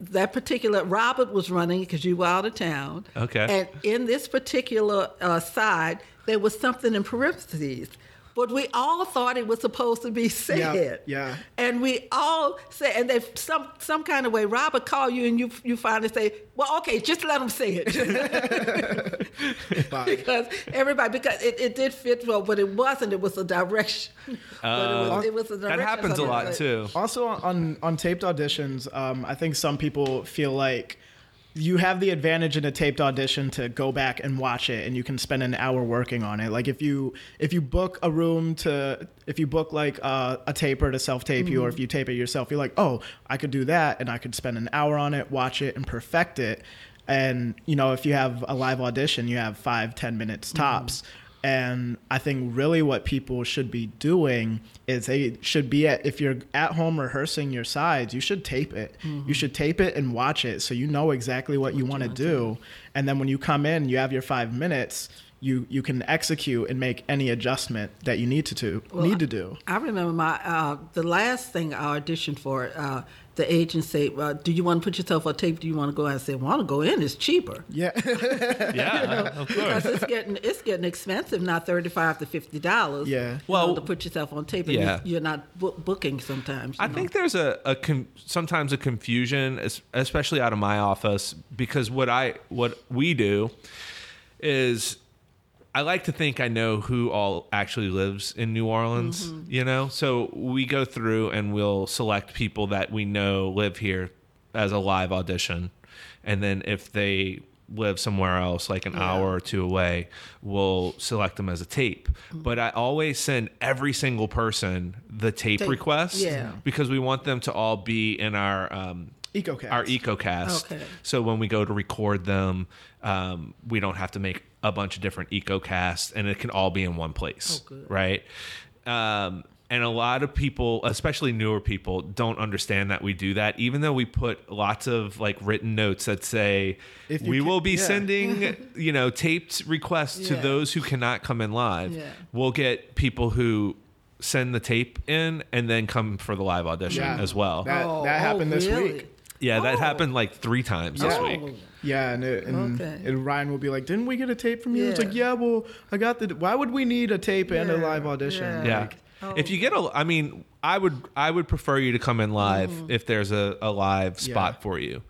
that particular Robert was running because you were out of town. Okay. and in this particular uh, side, there was something in parentheses. But we all thought it was supposed to be said. yeah. And we all said, and if some some kind of way, Robert call you and you you finally say, well, okay, just let him say it. Because everybody because it, it did fit well, but it wasn't. It was a direction. but it was, it was a that happens a lot like- too. Also on on taped auditions, um, I think some people feel like you have the advantage in a taped audition to go back and watch it and you can spend an hour working on it. Like if you if you book a room to if you book like uh, a taper to self tape you or if you tape it yourself you're like oh i could do that and i could spend an hour on it watch it and perfect it. And you know if you have a live audition you have five ten minutes tops and I think really what people should be doing is they should be at, if you're at home rehearsing your sides, you should tape it. You should tape it and watch it so you know exactly what you want to do. And then when you come in, you have your five minutes, you, you can execute and make any adjustment that you need to, to Well, need to do. I remember my uh, the last thing I auditioned for. Uh, the agent say, uh, "Do you want to put yourself on tape? Do you want to go?" in?" I said, "I want to go in. It's cheaper Yeah. Yeah, of because course. it's getting it's getting expensive now, thirty five to fifty dollars. Yeah. Well- well, to put yourself on tape, and Yeah. you- you're not bo- booking sometimes. I know. think there's a, a con- sometimes a confusion, especially out of my office, because what I what we do is I like to think I know who all actually lives in New Orleans, you know? So we go through and we'll select people that we know live here as a live audition. And then if they live somewhere else, like an hour or two away, we'll select them as a tape. But I always send every single person the tape, Tape, request yeah. because we want them to all be in our um, EcoCast. our EcoCast. Okay. So when we go to record them, um, we don't have to make a bunch of different EcoCasts, and it can all be in one place, Oh, right? Um, and a lot of people, especially newer people, don't understand that we do that. Even though we put lots of like written notes that say If we can- will be yeah. sending, you know, taped requests to those who cannot come in live. Yeah. We'll get people who send the tape in and then come for the live audition Yeah. as well. That- Oh, happened oh, this really? week. Yeah, that Oh. happened like three times this Yeah. week. Yeah, and, it, and, Okay. and Ryan will be like, "Didn't we get a tape from you?" It's Yeah. like, "Yeah, well, I got the. Why would we need a tape and a Yeah, live audition?" yeah. Yeah. Like, Oh. If you get a, I mean, I would, I would prefer you to come in live Mm-hmm. if there's a, a live spot Yeah. for you.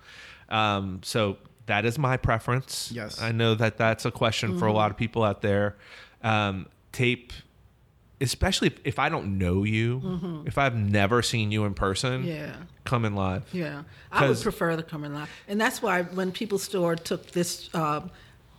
Um, so that is my preference. Yes. I know that that's a question for a Mm-hmm. lot of people out there. Um, tape, especially if, if I don't know you, if I've never seen you in person, Mm-hmm. Yeah. come in live. Yeah, I would prefer to come in live, and that's why when People Store took this, um,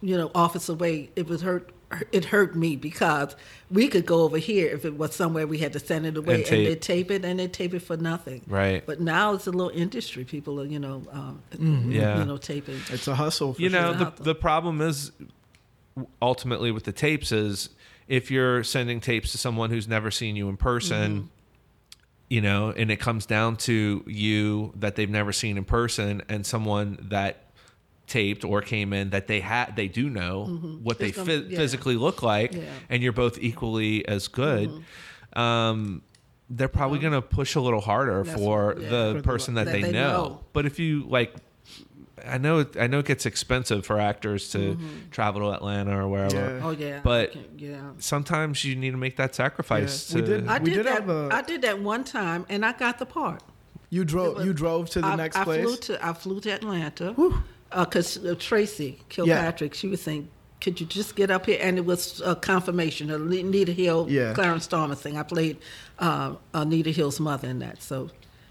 you know, office away, it was hurt. It hurt me because we could go over here if it was somewhere we had to send it away And and, tape. they tape it and they tape it for nothing. Right. But now it's a little industry. People are, you know, um, Yeah. you know, taping. it's a hustle. For you know the, Out the problem is ultimately with the tapes is if you're sending tapes to someone who's never seen you in person Mm-hmm. you know and it comes down to you that they've never seen in person and someone that taped or came in that they had they do know what they It's gonna- phy- Mm-hmm. yeah. physically look like Yeah. Mm-hmm. and you're both equally as good um they're probably going to push a little harder That's for yeah. the For the- person that, that they, they know. know. But if you like I know it, I know it gets expensive for actors to travel to Atlanta or wherever. Yeah. Oh yeah, But- yeah. Sometimes you need to make that sacrifice. Yeah, we did- I We did, did that. have a- I did that one time, and I got the part. you drove. You drove to the I, next I place. Flew to, I flew to Atlanta because uh, Tracy Kilpatrick, she was saying, "Could you just get up here?" And it was a confirmation. Anita Hill, Yeah. Clarence Thomas thing. I played uh, Anita Hill's mother in that, so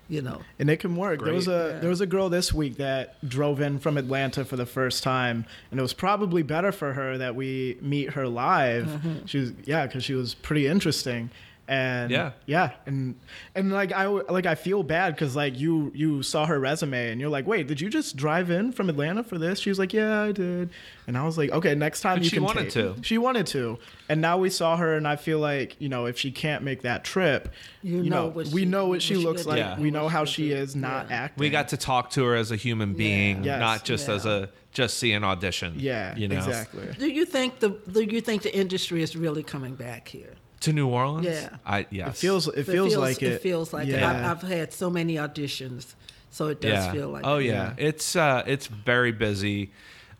you know. and it can work. There was a Yeah. there was a girl this week that drove in from Atlanta for the first time, and it was probably better for her that we meet her live. Mm-hmm. She was yeah, because she was pretty interesting. And Yeah. yeah, and and like I like I feel bad because like you you saw her resume and you're like, wait, did you just drive in from Atlanta for this? She was like, yeah, I did, and I was like, okay, next time But you she can wanted tape. to. She wanted to, and now we saw her, and I feel like you know if she can't make that trip, You you, know know, we she- know what what she she looks could like. Yeah. We know how she she is not Yeah. acting. we got to talk to her as a human being, Yes. not just Yeah. as a just see an audition. yeah, you know, exactly. Do you think the Do you think the industry is really coming back here? To New Orleans. Yeah. I yes. It feels it feels, like it. It feels like it. yeah. I've, I've had so many auditions, so it does yeah. feel like. oh it. yeah, it's uh, it's very busy.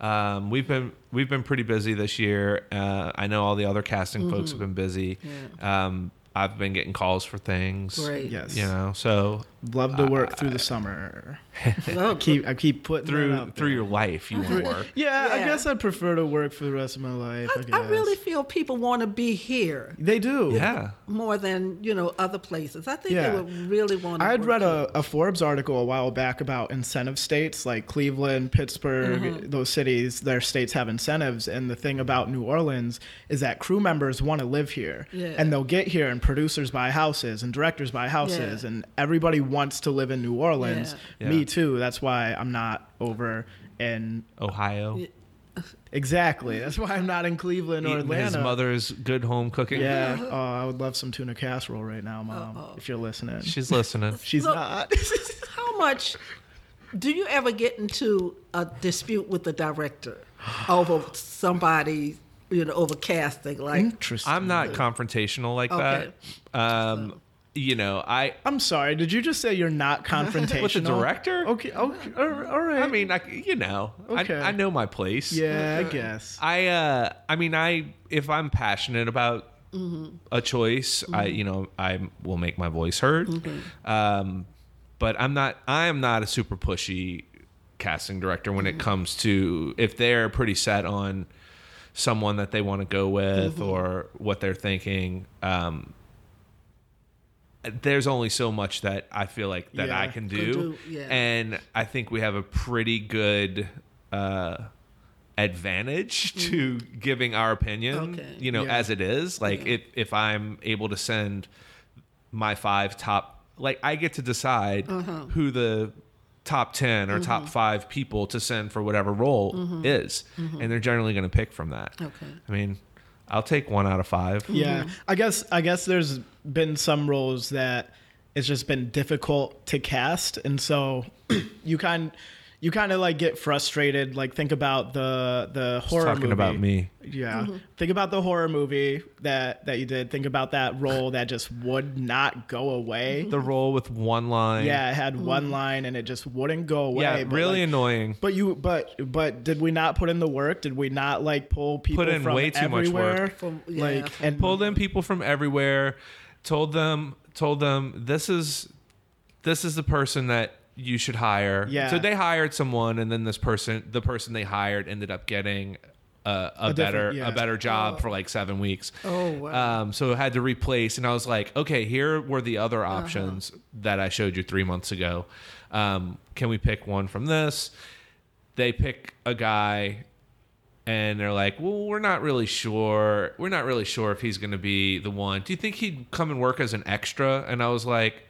Um, we've been we've been pretty busy this year. Uh, I know all the other casting folks have been busy. Mm-hmm. Yeah. Um, I've been getting calls for things. Great. Yes. You know, so Love to work through the summer. Well, Keep I keep putting that through out through there. your life, you want to work. Yeah, I guess I'd prefer to work for the rest of my life. I, I, guess. I really feel people want to be here they do. Yeah. more than you know other places. I think Yeah. they would really want. to I had read here. a, a Forbes article a while back about incentive states like Cleveland, Pittsburgh, Mm-hmm. those cities, their states have incentives. And the thing about New Orleans is that crew members want to live here. Yeah. And they'll get here and producers buy houses and directors buy houses. Yeah. And everybody wants to live in New Orleans. Yeah. Me too. That's why I'm not over in. Ohio. Exactly. That's why I'm not in Cleveland or Atlanta. his mother's good home cooking. Yeah. Oh, I would love some tuna casserole right now, Mom, if you're listening. She's listening. She's Look- not. How much do you ever get into a dispute with the director over somebody, you know, over casting? Like, Interesting. I'm not confrontational like Okay. that. Um, you know, I I'm sorry. Did you just say you're not confrontational with the director. Okay. Okay. All right. all right. I mean, I, you know, Okay. I, I know my place. yeah, I guess. I, uh, I mean, I if I'm passionate about a choice, I, you know, I will make my voice heard. Um, but I'm not. I am not a super pushy casting director when it comes to if they're pretty set on someone that they want to go with or what they're thinking. Um, there's only so much that I feel like that Yeah. I can do, do, yeah. and I think we have a pretty good uh, advantage to giving our opinion. Mm. Okay. You know, Yeah. as it is, like if if I'm able to send my five top, like I get to decide Uh-huh. who the top 10 or Mm-hmm. top five people to send for whatever role is and they're generally going to pick from that Okay. i mean i'll take one out of five Yeah. I guess. I guess there's been some roles that it's just been difficult to cast, and so you kind you kind of like get frustrated. Like think about the the horror talking movie. about me. Yeah. Mm-hmm. Think about the horror movie that that you did. Think about that role that just would not go away. The role with one line. Yeah, it had Mm-hmm. one line and it just wouldn't go away. Yeah, really like, annoying. but you, but but did we not put in the work? Did we not like pull people Put in from way too much work. From- yeah, like from- and pulled in people from everywhere told them told them this is this is the person that you should hire Yeah. so they hired someone and then this person the person they hired ended up getting a, a, A better yeah. a better job for like seven weeks Oh, wow. um, so I had to replace and i was like okay here were the other Uh-huh. options that i showed you three months ago um, can we pick one from this they pick a guy and they're like, "Well, we're not really sure. We're not really sure if he's going to be the one. Do you think he'd come and work as an extra?" And I was like,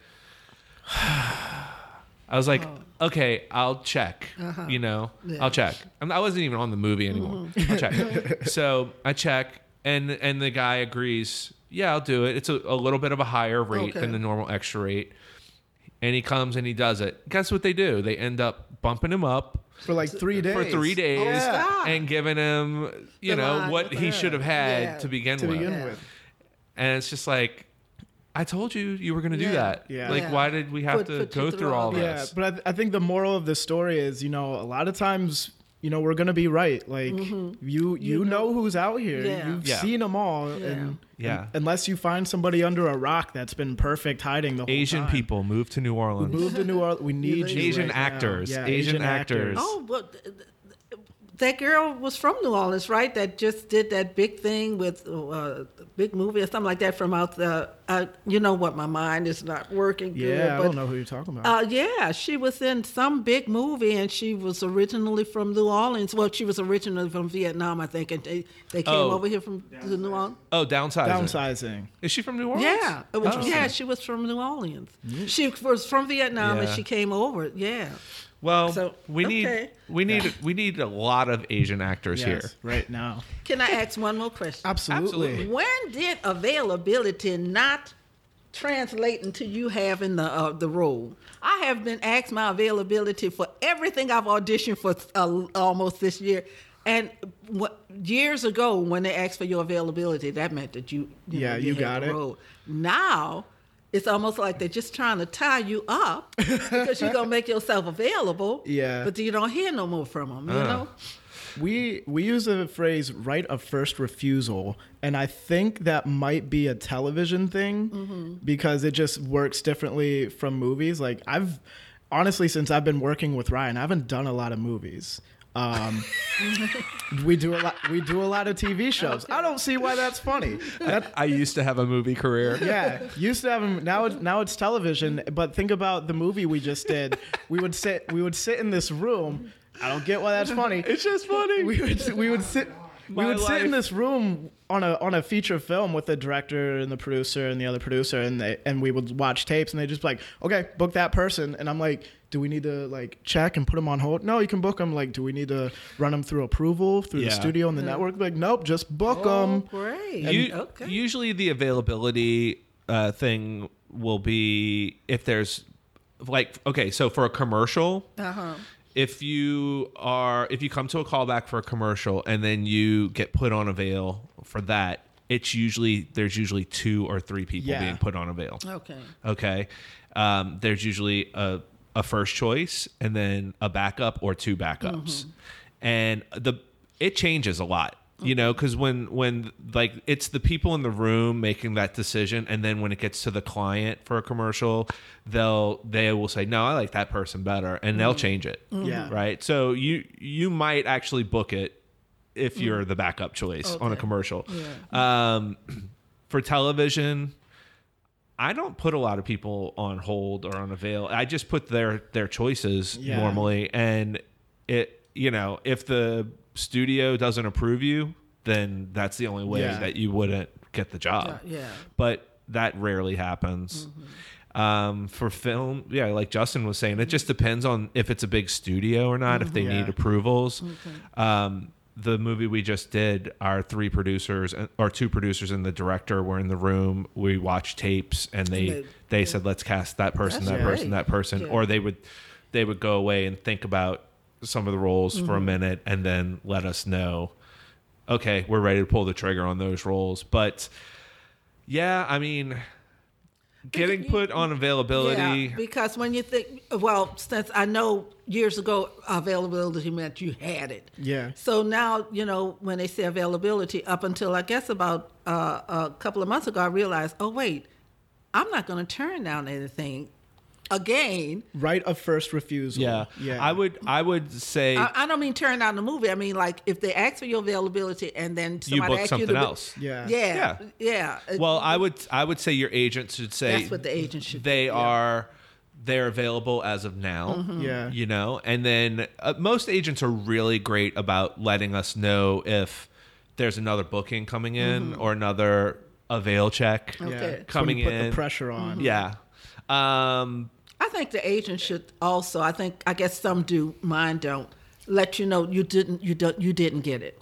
I was like, oh. "Okay, I'll check. Uh-huh. You know, Yeah. I'll check." I, mean, I wasn't even on the movie anymore. I'll mm-hmm. check. so I check, and and the guy agrees. Yeah, I'll do it. It's a, a little bit of a higher rate Okay. than the normal extra rate. And he comes and he does it. Guess what they do? They end up bumping him up for like three days. for three days Oh, stop. and giving him, you The know, line. what he should have had Yeah. to begin to with. begin Yeah. with. And it's just like, I told you you were going to do Yeah. that. Yeah. Like, Yeah. why did we have Put- to put go through through all all this? this. Yeah, but I, th- I think the moral of the story is, you know, a lot of times, you know, we're gonna be right. Like mm-hmm. you, you, You know, know- who's out here. Yeah. You've Yeah. seen them all, Yeah. and Yeah. and unless you find somebody under a rock that's been perfect hiding the whole Asian time. people move to New Orleans. move to New Orleans. We need you. Asian right actors. Yeah, Asian actors. Oh, but th- th- that girl was from New Orleans, right? That just did that big thing with uh, big movie or something like that from out the. Uh, you know what? My mind is not working good. Yeah, I but, don't know who you're talking about. Uh, yeah, she was in some big movie, and she was originally from New Orleans. Well, she was originally from Vietnam, I think, and they, they came Oh. over here from to New Orleans. Oh, downsizing. Downsizing. Is she from New Orleans? Yeah, was, Oh. yeah, she was from New Orleans. She was from Vietnam, and she came over. Yeah, Well, So, we need okay. we need we need a lot of Asian actors Yes, here. right now. can I ask one more question? Absolutely. Absolutely. When did availability not translate into you having the uh, the role? I have been asked my availability for everything I've auditioned for uh, almost this year. And what, years ago, when they asked for your availability, that meant that you, you Yeah, know, you had got the it. role. Now, it's almost like they're just trying to tie you up because you're gonna make yourself available. Yeah. but you don't hear no more from them. You Uh. know. We we use the phrase "right of first refusal," and I think that might be a television thing Mm-hmm. because it just works differently from movies. Like I've honestly, since I've been working with Ryan, I haven't done a lot of movies. Um, we do a lot. We do a lot of TV shows. I don't see why that's funny. That, I used to have a movie career. yeah, used to have them. Now, it's now it's television. But think about the movie we just did. We would sit. We would sit in this room. I don't get why that's funny. It's just funny. We would we would sit. We My would sit in this room on a on a feature film with the director and the producer and the other producer and they and we would watch tapes and they just be like okay book that person and I'm like do we need to like check and put them on hold no you can book them like do we need to run them through approval through Yeah. the studio and the network like nope just book Oh, them great. You- okay. Usually, the availability uh, thing will be if there's like okay, so for a commercial, uh-huh. If you are if you come to a callback for a commercial and then you get put on a veil for that, it's usually there's usually two or three people Yeah. being put on a veil Okay. Okay, um, there's usually a a first choice and then a backup or two backups, and the it changes a lot. You know, because when when like it's the people in the room making that decision, and then when it gets to the client for a commercial, they'll they will say, "No, I like that person better," and they'll mm-hmm. change it. Mm-hmm. Yeah. right. So you you might actually book it if mm. you're the backup choice on a Okay. commercial. Um, for television, I don't put a lot of people on hold or on avail. I just put their their choices Yeah. normally, and it you know if the studio doesn't approve you, then that's the only way Yeah. that you wouldn't get the job. Yeah, yeah. but that rarely happens. Um, for film, yeah, like Justin was saying, it just depends on if it's a big studio or not, if they Yeah. need approvals. Um, the movie we just did, our three producers our two producers and the director were in the room. We watched tapes, and they they- they said, "Let's cast that person, That's that person, that person," Yeah. or they would they would go away and think about some of the roles for a minute and then let us know okay we're ready to pull the trigger on those roles but yeah i mean getting put on availability Yeah, because when you think, well, since I know years ago availability meant you had it. Yeah. So now, you know, when they say availability, up until I guess about uh, a couple of months ago, I realized, oh wait, I'm not going to turn down anything again. Right of first refusal. yeah Yeah. i would i would say I, I don't mean turn down the movie. I mean like if they ask for your availability and then you somebody book asks you something to be- else Yeah. Yeah, yeah. well i would i would say your agent should say That's what the agent should do, they yeah. are they're available as of now Mm-hmm. Yeah. you know and then uh, most agents are really great about letting us know if there's another booking coming in or another avail check Mm-hmm. Okay. Yeah. It's when coming you put in the pressure on. yeah um I think the agent should also. I think I guess some do, mine don't. Let you know you didn't you don't you didn't get it.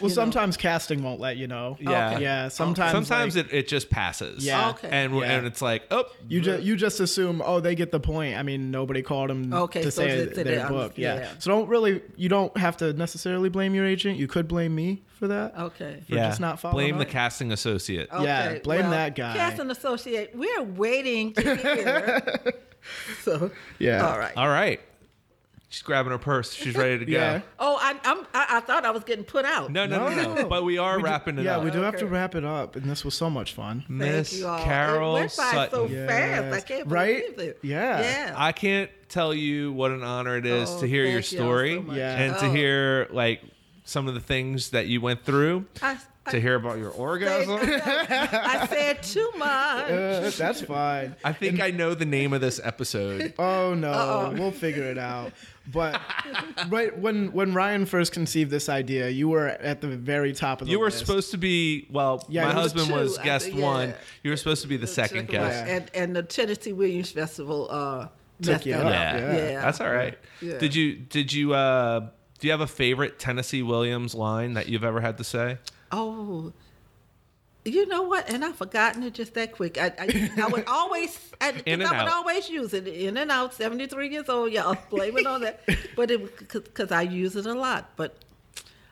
Well, You know. sometimes casting won't let you know. Yeah. Okay. Yeah. Oh, sometimes. sometimes like, it, it just passes Yeah. Okay. and Yeah. and it's like oh You just you just assume oh they get the point. I mean nobody called them Okay, to so say they- they're they- they booked. Yeah. understand. So don't really you don't have to necessarily blame your agent. You could blame me for that. Okay. for just not following blame the casting associate Yeah, blame that guy. Casting associate. We're waiting to hear. so Yeah. all right. all right she's grabbing her purse she's ready to go Yeah. Oh, I, I'm. I, I thought I was getting put out. no no no no, No. but we are wrapping it up. Yeah, up we do have to Okay. wrap it up, and this was so much fun. Thank miss you all. carol it went by so sutton fast. I Yes. can't Right? believe it. Yeah. Yeah. I can't tell you what an honor it is Oh, to hear your thank you all story so much. Yeah. and to Oh. hear like some of the things that you went through. I, I, To hear about your orgasm. I said too much. Uh, that's fine. I think I know the name of this episode. Oh no, Uh-oh. we'll figure it out. But right when when Ryan first conceived this idea, you were at the very top of the You were list. supposed to be well. Yeah, my you husband two, was guest think, yeah. one. You were supposed to be the second guest. Yeah. And and the Tennessee Williams Festival uh Took you up, up. Yeah. yeah. that's all right. Yeah. Did you did you uh do you have a favorite Tennessee Williams line that you've ever had to say? Oh, you know what? And I've forgotten it just that quick. I I, I would always I, 'cause In and I would out. always use it in and out. Seventy three years old, y'all blame it on that. But it because I use it a lot. But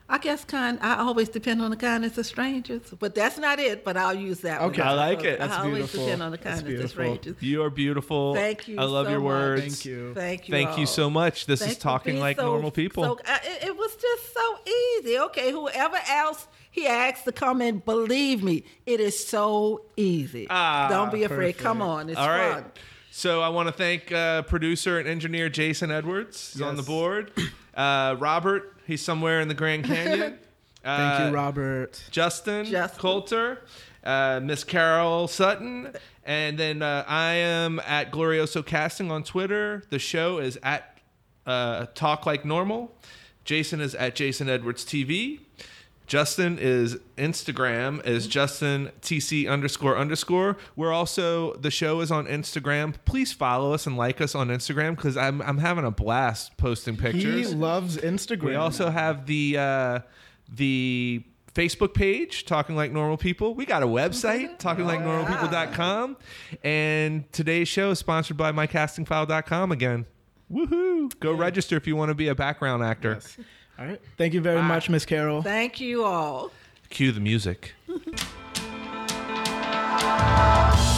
I guess kind. I always depend on the kindness of strangers. But that's not it. But I'll use that. Okay. one. I like it. That's I always beautiful. depend on the kindness of strangers. You are beautiful. Thank you I love so your much. words. Thank you. Thank you. Thank you so much. This Thank is talking like so- normal people. So, uh, it, it was just so easy. Okay, whoever else he asked to come in, believe me, it is so easy. Ah, Don't be afraid. perfect. Come on, it's All right. fun. So I want to thank uh, producer and engineer Jason Edwards. He's on the board. Uh, Robert, he's somewhere in the Grand Canyon. Thank Uh, you, Robert. Justin, Justin. Coulter, uh, Miss Carol Sutton, and then uh, I am at Glorioso Casting on Twitter. The show is at uh, Talk Like Normal. Jason is at Jason Edwards TV. Justin is Instagram is Justin TC underscore underscore. We're also the show is on Instagram. Please follow us and like us on Instagram because I'm I'm having a blast posting pictures. He loves Instagram. We also have the uh, the Facebook page, Talking Like Normal People. We got a website, talkinglikenormalpeople.com. And today's show is sponsored by mycastingfile.com again. Woohoo! Go register if you want to be a background actor. Yes. All right. Thank you very Bye. much, Miss Carol. Thank you all. Cue the music.